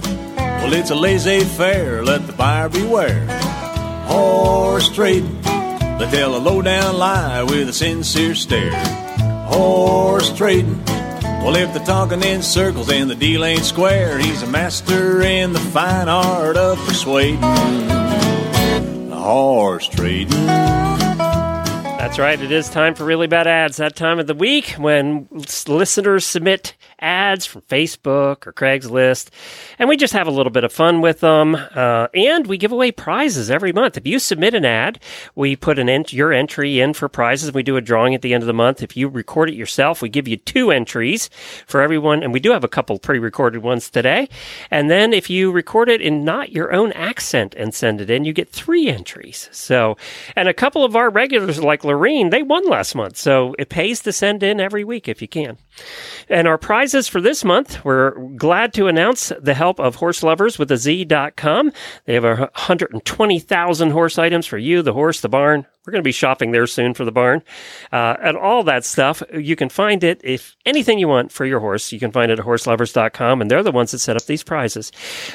Well, it's a laissez faire. Let the buyer beware. Horse trading. They tell a low down lie with a sincere stare. Horse trading. Well, if they're talking in circles and the deal ain't square, he's a master in the fine art of persuading horse trading. That's right. It is time for really bad ads. That time of the week when listeners submit ads from Facebook or Craigslist, and we just have a little bit of fun with them. Uh, and we give away prizes every month. If you submit an ad, we put an ent- your entry in for prizes. We do a drawing at the end of the month. If you record it yourself, we give you two entries for everyone, and we do have a couple pre-recorded ones today. And then if you record it in not your own accent and send it in, you get three entries. So, and a couple of our regulars like Lorene, they won last month, so it pays to send in every week if you can. And our prizes for this month, we're glad to announce the help of horse lovers with a Z.com. They have 120,000 horse items for you, the horse, the barn, we're going to be shopping there soon for the barn. Uh, and all that stuff, you can find it if anything you want for your horse, you can find it at horseloverz.com. And they're the ones that set up these prizes.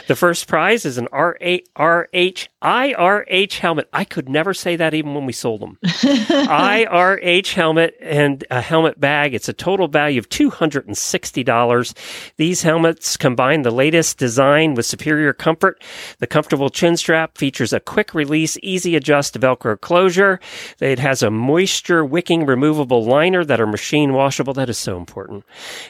The first prize is an RH, IRH helmet. I could never say that even when we sold them. IRH helmet and a helmet bag. It's a total value of $260. These helmets combine the latest design with superior comfort. The comfortable chin strap features a quick release, easy adjust Velcro closure. It has a moisture wicking removable liner that are machine washable. That is so important.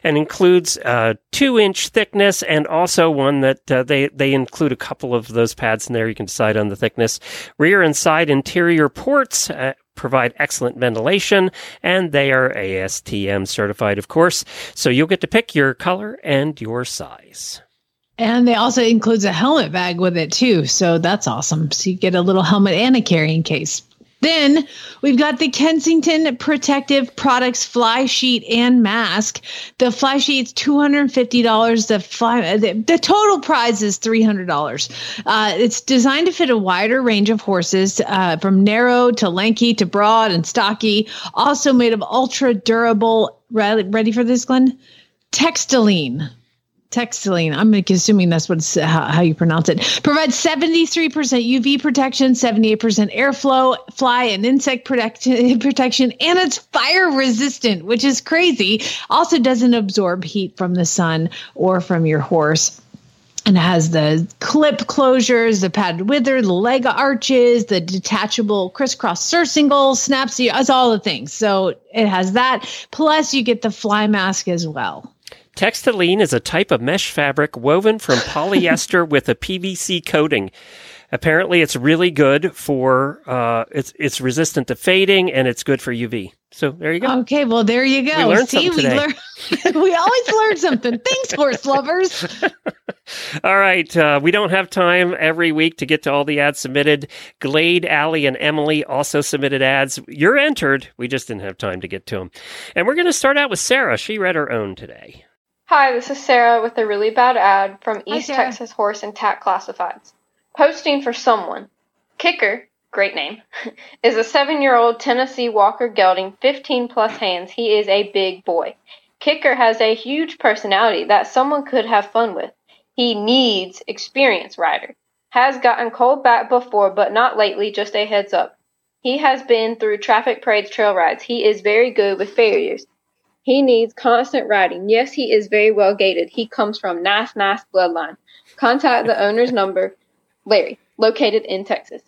And includes uh, two inch thickness and also one that uh, they, they include a couple of those pads in there. You can decide on the thickness. Rear and side interior ports. Uh, provide excellent ventilation and they are ASTM certified, of course. So you'll get to pick your color and your size. And they also includes a helmet bag with it too. So that's awesome. So you get a little helmet and a carrying case. Then we've got the Kensington Protective Products fly sheet and mask. The fly sheet's two hundred and fifty dollars. The fly the, the, total prize is three hundred dollars. Uh, it's designed to fit a wider range of horses, uh, from narrow to lanky to broad and stocky. Also made of ultra durable. Ready for this, Glenn? Textilene. Textilene, I'm assuming that's what uh, how, how, you pronounce it. Provides 73% UV protection, 78% airflow, fly and insect protection, protection, and it's fire resistant, which is crazy. Also doesn't absorb heat from the sun or from your horse and it has the clip closures, the padded wither, the leg arches, the detachable crisscross surcingle, snaps, it's all the things. So it has that. Plus, you get the fly mask as well. Textilene is a type of mesh fabric woven from polyester with a PVC coating. Apparently, it's really good for uh, it's it's resistant to fading and it's good for UV. So there you go. Okay, well there you go. We learned See, we learn we always learn something. Thanks, horse lovers. all right, uh, we don't have time every week to get to all the ads submitted. Glade, Allie, and Emily also submitted ads. You're entered. We just didn't have time to get to them. And we're going to start out with Sarah. She read her own today. Hi, this is Sarah with a really bad ad from East Texas Horse and Tack Classifieds. Posting for someone. Kicker, great name, is a seven year old Tennessee Walker gelding, 15 plus hands. He is a big boy. Kicker has a huge personality that someone could have fun with. He needs experience rider. Has gotten cold back before, but not lately, just a heads up. He has been through traffic parades trail rides. He is very good with farriers. He needs constant riding. Yes, he is very well gated. He comes from nice, nice bloodline. Contact the owner's number, Larry, located in Texas.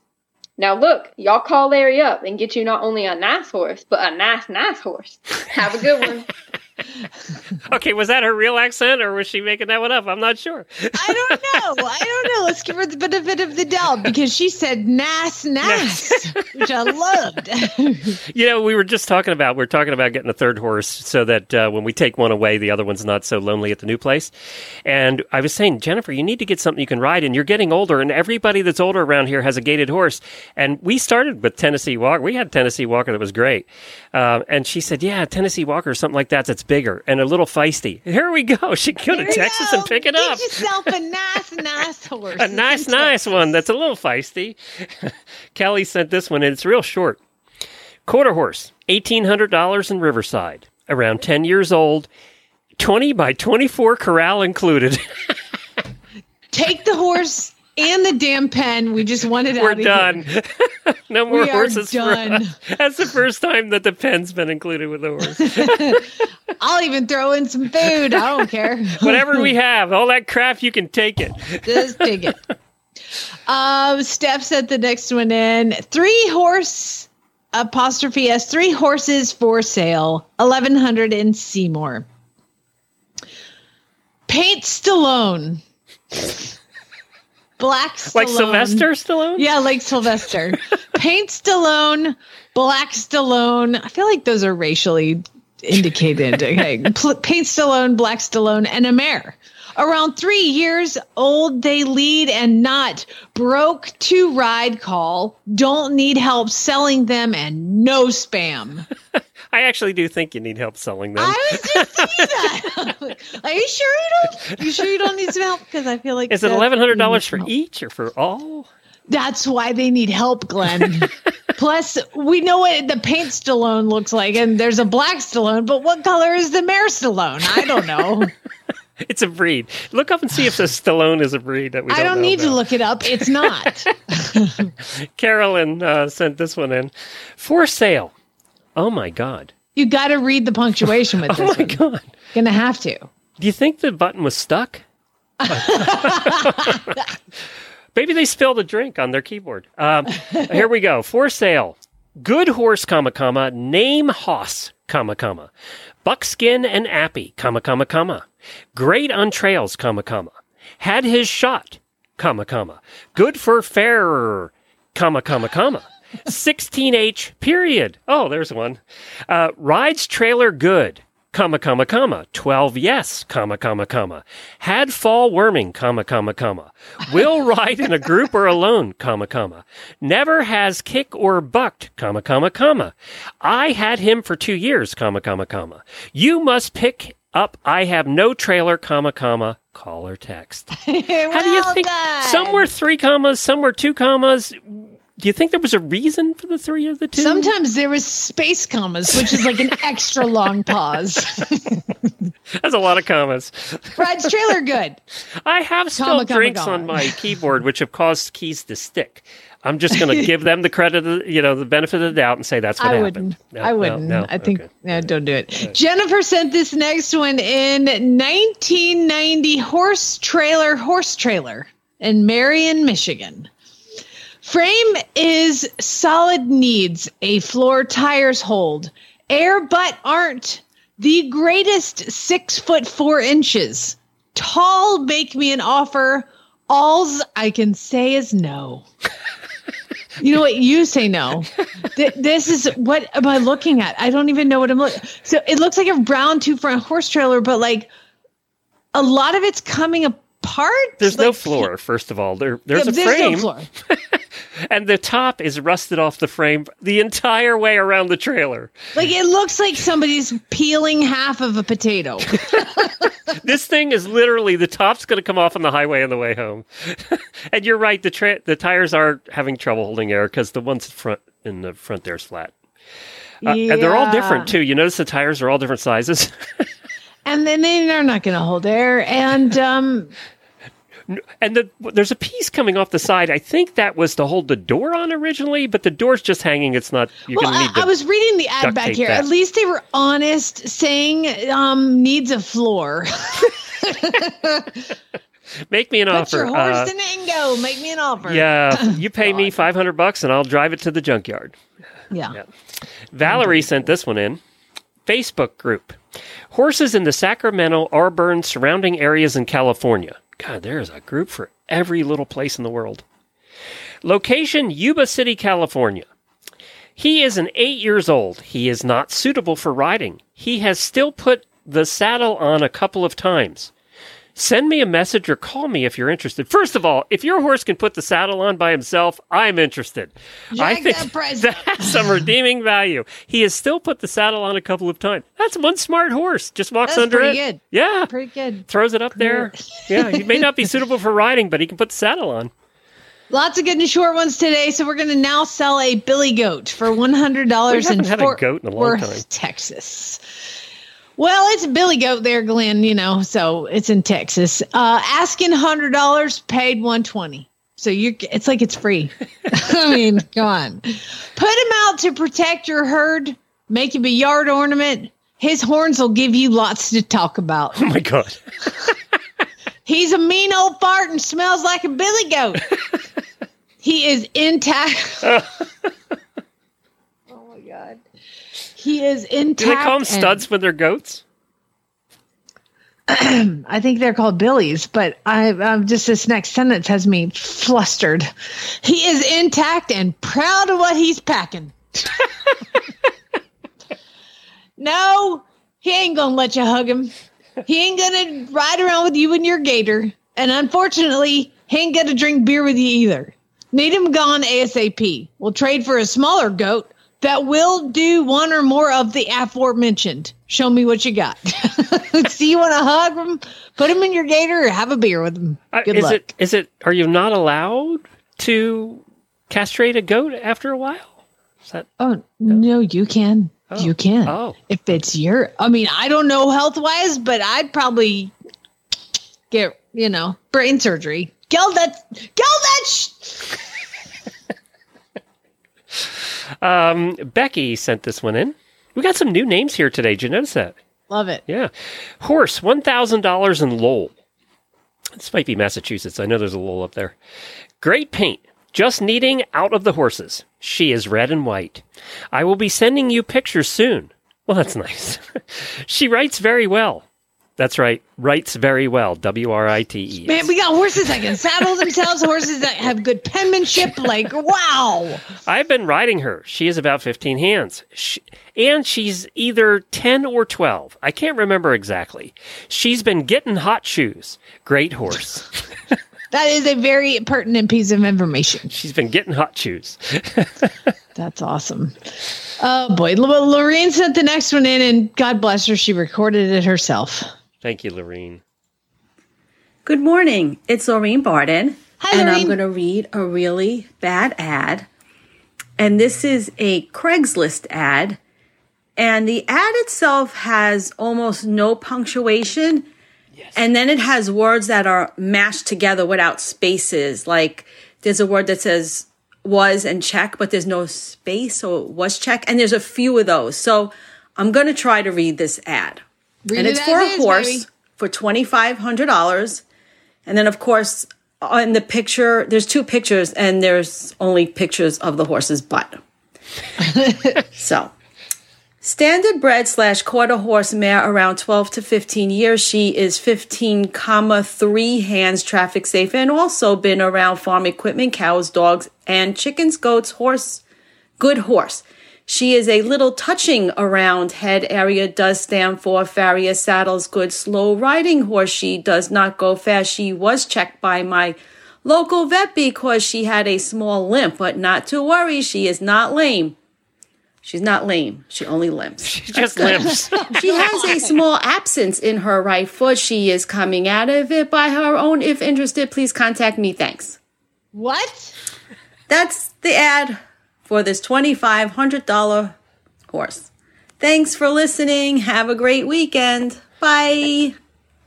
Now look, y'all call Larry up and get you not only a nice horse, but a nice, nice horse. Have a good one. Okay, was that her real accent or was she making that one up? I'm not sure. I don't know. I don't know. Let's give her the benefit of the doubt because she said nas nas, which I loved. You know, we were just talking about we're talking about getting a third horse so that uh, when we take one away, the other one's not so lonely at the new place. And I was saying, Jennifer, you need to get something you can ride, and you're getting older, and everybody that's older around here has a gated horse. And we started with Tennessee Walker. We had Tennessee Walker that was great, uh, and she said, "Yeah, Tennessee Walker or something like that that's bigger and a little feisty." Here we go. She can go to Texas go. and pick it Get up. yourself a nice, nice horse. A nice, nice one that's a little feisty. Kelly sent this one, and it's real short. Quarter horse, $1,800 in Riverside, around 10 years old, 20 by 24 corral included. Take the horse and the damn pen. We just wanted it We're done. no more We horses for done. us. That's the first time that the pen's been included with the horse. I'll even throw in some food. I don't care. Whatever we have, all that crap, you can take it. Just take it. Um, Steph sent the next one in. Three horse apostrophe s. Three horses for sale. Eleven hundred in Seymour. Paint Stallone. Black Stallone. Like Sylvester Stallone? Yeah, like Sylvester. Paint Stallone, Black Stallone. I feel like those are racially indicated. Okay. Paint Stallone, Black Stallone, and a mare. Around three years old, they lead and not broke to ride call. Don't need help selling them and no spam. I actually do think you need help selling them. I was just thinking that. Are you sure you don't? You sure you don't need some help? Because I feel like Is it eleven hundred dollars for help. each or for all? That's why they need help, Glenn. Plus, we know what the paint Stallone looks like, and there's a black Stallone, but what color is the mare Stallone? I don't know. It's a breed. Look up and see if the Stallone is a breed that we. Don't I don't need to look it up. It's not. Carolyn uh, sent this one in for sale. Oh my god! You got to read the punctuation with Oh this. Oh my one. god! Gonna have to. Do you think the button was stuck? Maybe they spilled a drink on their keyboard. Um, here we go. For sale. Good horse, comma, comma, name hoss, comma, comma. Buckskin and appy, comma, comma, comma. Great on trails, comma, comma. Had his shot, comma, comma. Good for fairer, comma, comma, comma. 16H, period. Oh, there's one. Uh, rides trailer good, comma, comma, comma. 12 yes, comma, comma, comma. Had fall worming, comma, comma, comma. Will ride in a group or alone, comma, comma. Never has kick or bucked, comma, comma, comma. I had him for two years, comma, comma, comma. You must pick up I have no trailer, comma, comma. Call or text. How do you think? Some were three commas, some were two commas. Do you think there was a reason for the three of the two? Sometimes there was space commas, which is like an extra long pause. That's a lot of commas. Rides trailer good. I have spelled comma, drinks comma. on my keyboard, which have caused keys to stick. I'm just going to give them the credit, of, you know, the benefit of the doubt, and say that's what I happened. wouldn't. No, I wouldn't. no. I think Okay. no, don't do it. Jennifer sent this next one in 1990 horse trailer horse trailer in Marion, Michigan. Frame is solid needs a floor tires hold. Air but aren't the greatest six foot four inches. Tall make me an offer. Alls I can say is no. You know what? You say no. Th- this is what am I looking at? I don't even know what I'm looking. So it looks like a brown two front horse trailer, but like a lot of it's coming apart. There's no floor, first of all. There, there's Yeah, a there's no frame, floor. and the top is rusted off the frame the entire way around the trailer. Like it looks like somebody's peeling half of a potato. this thing is literally the top's going to come off on the highway on the way home. and you're right, the tra- the tires are having trouble holding air because the ones in front in the front there's flat. Uh, And they're all different too. You notice the tires are all different sizes. and then they're not going to hold air. And um, and the, there's a piece coming off the side. I think that was to hold the door on originally, but the door's just hanging. It's not. You're well, I, I was reading the ad back here. that. At least they were honest, saying um, needs a floor. Make me an Put offer. your horse Uh, in it and go. Make me an offer. yeah, you pay me 500 bucks and I'll drive it to the junkyard. Yeah. Valerie sent this one in. Facebook group. Horses in the Sacramento, Auburn, surrounding areas in California. God, there is a group for every little place in the world. Location Yuba City, California. He is an eight years old. He is not suitable for riding. He has still put the saddle on a couple of times. Send me a message or call me if you're interested. First of all, if your horse can put the saddle on by himself, I'm interested. I think that some redeeming value. He has still put the saddle on a couple of times. That's one smart horse. Just walks That's under pretty it. good. Yeah. Pretty good. Throws it up there. yeah, he may not be suitable for riding, but he can put the saddle on. Lots of good and short ones today. So we're going to now sell a billy goat for one hundred dollars in Fort goat in a long Worth. Texas. Well, it's a billy goat there, Glenn. You know, so it's in Texas. Uh, asking hundred dollars, paid one twenty. So you're, it's like it's free. I mean, come on. Put him out to protect your herd. Make him a yard ornament. His horns will give you lots to talk about. Oh my god. He's a mean old fart and smells like a billy goat. he is intact. oh my god. He is intact. Do they call them and- studs when they're goats? I think they're called billies, but I, I'm just this next sentence has me flustered. He is intact and proud of what he's packing. no, he ain't gonna let you hug him. He ain't gonna ride around with you in your gator, and unfortunately, he ain't gonna drink beer with you either. Need him gone ASAP. We'll trade for a smaller goat that will do one or more of the aforementioned. Show me what you got. See, you want to hug them, put them in your gator, or have a beer with him. Uh, is luck. it is it are you not allowed to castrate a goat after a while? Is that Oh no, you can. You can. Oh. If it's your, I mean, I don't know health wise, but I'd probably get, you know, brain surgery. Kill that, kill that. Sh- Um, Becky sent this one in. We got some new names here today. Did you notice that? Love it. Yeah. Horse, $1,000 in Lowell. This might be Massachusetts. I know there's a Lowell up there. Great paint. Just needing out of the horses. She is red and white. I will be sending you pictures soon. Well, that's nice. she writes very well. That's right. Writes very well. W R I T E. Man, we got horses that can saddle themselves, horses that have good penmanship. Like, wow. I've been riding her. She is about 15 hands. She, and she's either 10 or 12. I can't remember exactly. She's been getting hot shoes. Great horse. That is a very pertinent piece of information. She's been getting hot shoes. That's awesome. Oh boy. L- Lorraine sent the next one in, and God bless her, she recorded it herself. Thank you, Lorene. Good morning. It's Lorene Barden. Hi, and I'm going to read a really bad ad. And this is a Craigslist ad. And the ad itself has almost no punctuation. Yes. And then it has words that are mashed together without spaces. Like there's a word that says was and check, but there's no space. So it was check. And there's a few of those. So I'm going to try to read this ad. Read and it it's for a is, horse baby. for $2,500. And then, of course, uh, on the picture, there's two pictures, and there's only pictures of the horse's butt. so, standard bred slash quarter horse mare around 12 to 15 years. She is 15, comma, three hands traffic safe, and also been around farm equipment, cows, dogs, and chickens, goats, horse, good horse. She is a little touching around head area, does stand for farrier saddles, good slow riding horse. She does not go fast. She was checked by my local vet because she had a small limp, but not to worry, she is not lame. She's not lame. She only limps. She just limps. she has a small absence in her right foot. She is coming out of it by her own. If interested, please contact me. Thanks. What? That's the ad for this $2,500 horse. Thanks for listening. Have a great weekend. Bye.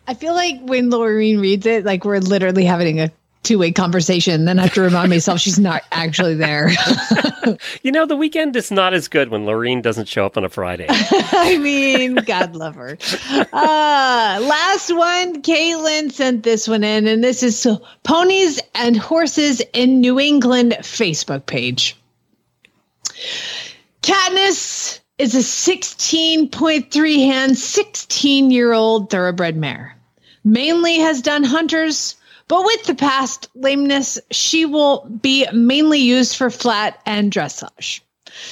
I feel like when Lorraine reads it, like we're literally having a two way conversation. Then I have to remind myself she's not actually there. you know, the weekend is not as good when Lorene doesn't show up on a Friday. I mean, God love her. Uh, last one, Caitlin sent this one in, and this is Ponies and Horses in New England Facebook page. Katniss is a 16.3 hand, 16 year old thoroughbred mare. Mainly has done hunters, but with the past lameness, she will be mainly used for flat and dressage.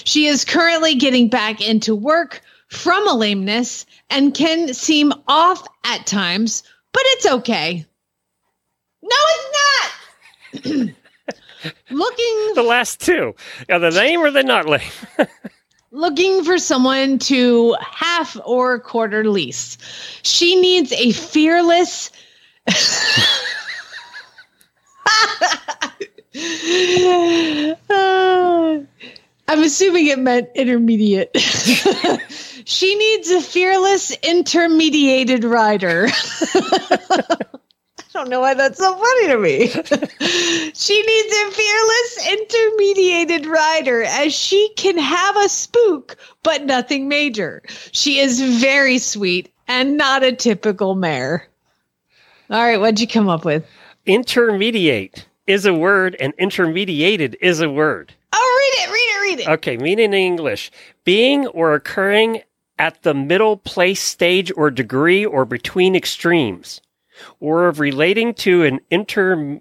She is currently getting back into work from a lameness and can seem off at times, but it's okay. No, it's not. looking the last two. Are the lame or they're not lame? Looking for someone to half or quarter lease. She needs a fearless i'm assuming it meant intermediate. She needs a fearless intermediated rider don't know why that's so funny to me. she needs a fearless intermediated rider as she can have a spook, but nothing major. She is very sweet and not a typical mare. All right, what'd you come up with? Intermediate is a word, and intermediated is a word. Oh, read it, read it, read it. Okay, meaning in English being or occurring at the middle place, stage, or degree, or between extremes or of relating to an inter,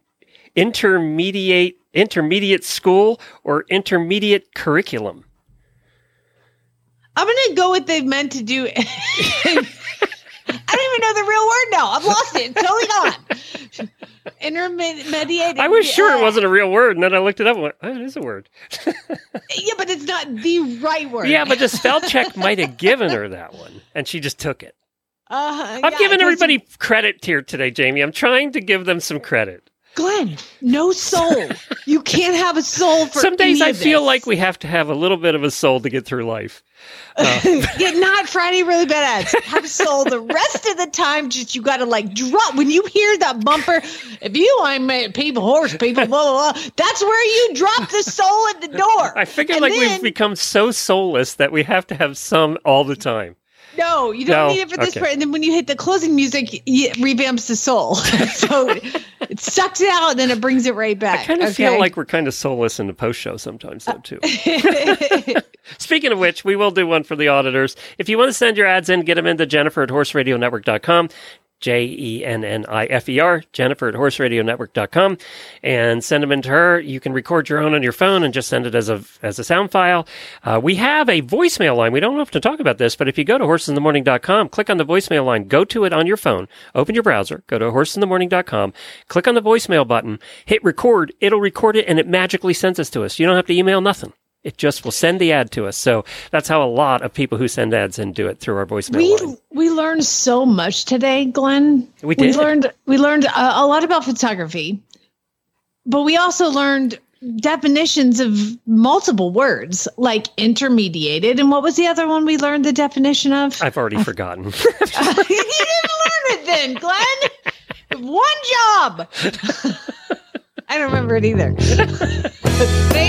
intermediate intermediate school or intermediate curriculum. I'm to go with they meant to do. I don't even know the real word now. I've lost it. It's totally gone. Intermediate. I was sure it wasn't a real word, and then I looked it up and went, oh, it is a word. yeah, but it's not the right word. Yeah, but the spell check might have given her that one, and she just took it. Uh, I'm giving everybody you... credit here today, Jamie. I'm trying to give them some credit. Glenn, no soul. you can't have a soul for Some days I feel like we have to have a little bit of a soul to get through life. Uh, yeah, not Friday really bad ads. Have a soul. The rest of the time, just you got to like drop when you hear that bumper. If you I'm people, horse people, blah blah blah. That's where you drop the soul at the door. I figure and like then, we've become so soulless that we have to have some all the time. No, you don't No? need it for this Okay. part. And then when you hit the closing music, it revamps the soul. so it sucks it out and then it brings it right back. I kind of okay? feel like we're kind of soulless in the post show sometimes, though, too. Speaking of which, we will do one for the auditors. If you want to send your ads in, get them into Jennifer at horseradionetwork.com. J E N N I F E R, Jennifer at horseradionetwork.com, and send them into her. You can record your own on your phone and just send it as a, as a sound file. Uh, we have a voicemail line. We don't have to talk about this, but if you go to horsesinthemorning.com, click on the voicemail line, go to it on your phone, open your browser, go to horsesinthemorning.com, click on the voicemail button, hit record. It'll record it and it magically sends us to us. You don't have to email nothing. It just will send the ad to us. So that's how a lot of people who send ads and do it through our voicemail we line. we learned so much today, Glenn. We did. learned we learned a, a lot about photography, but we also learned definitions of multiple words like intermediated. And what was the other one we learned the definition of? I've already forgotten. you didn't learn it then, Glenn. One job. I don't remember it either.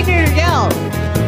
Tuned, yell.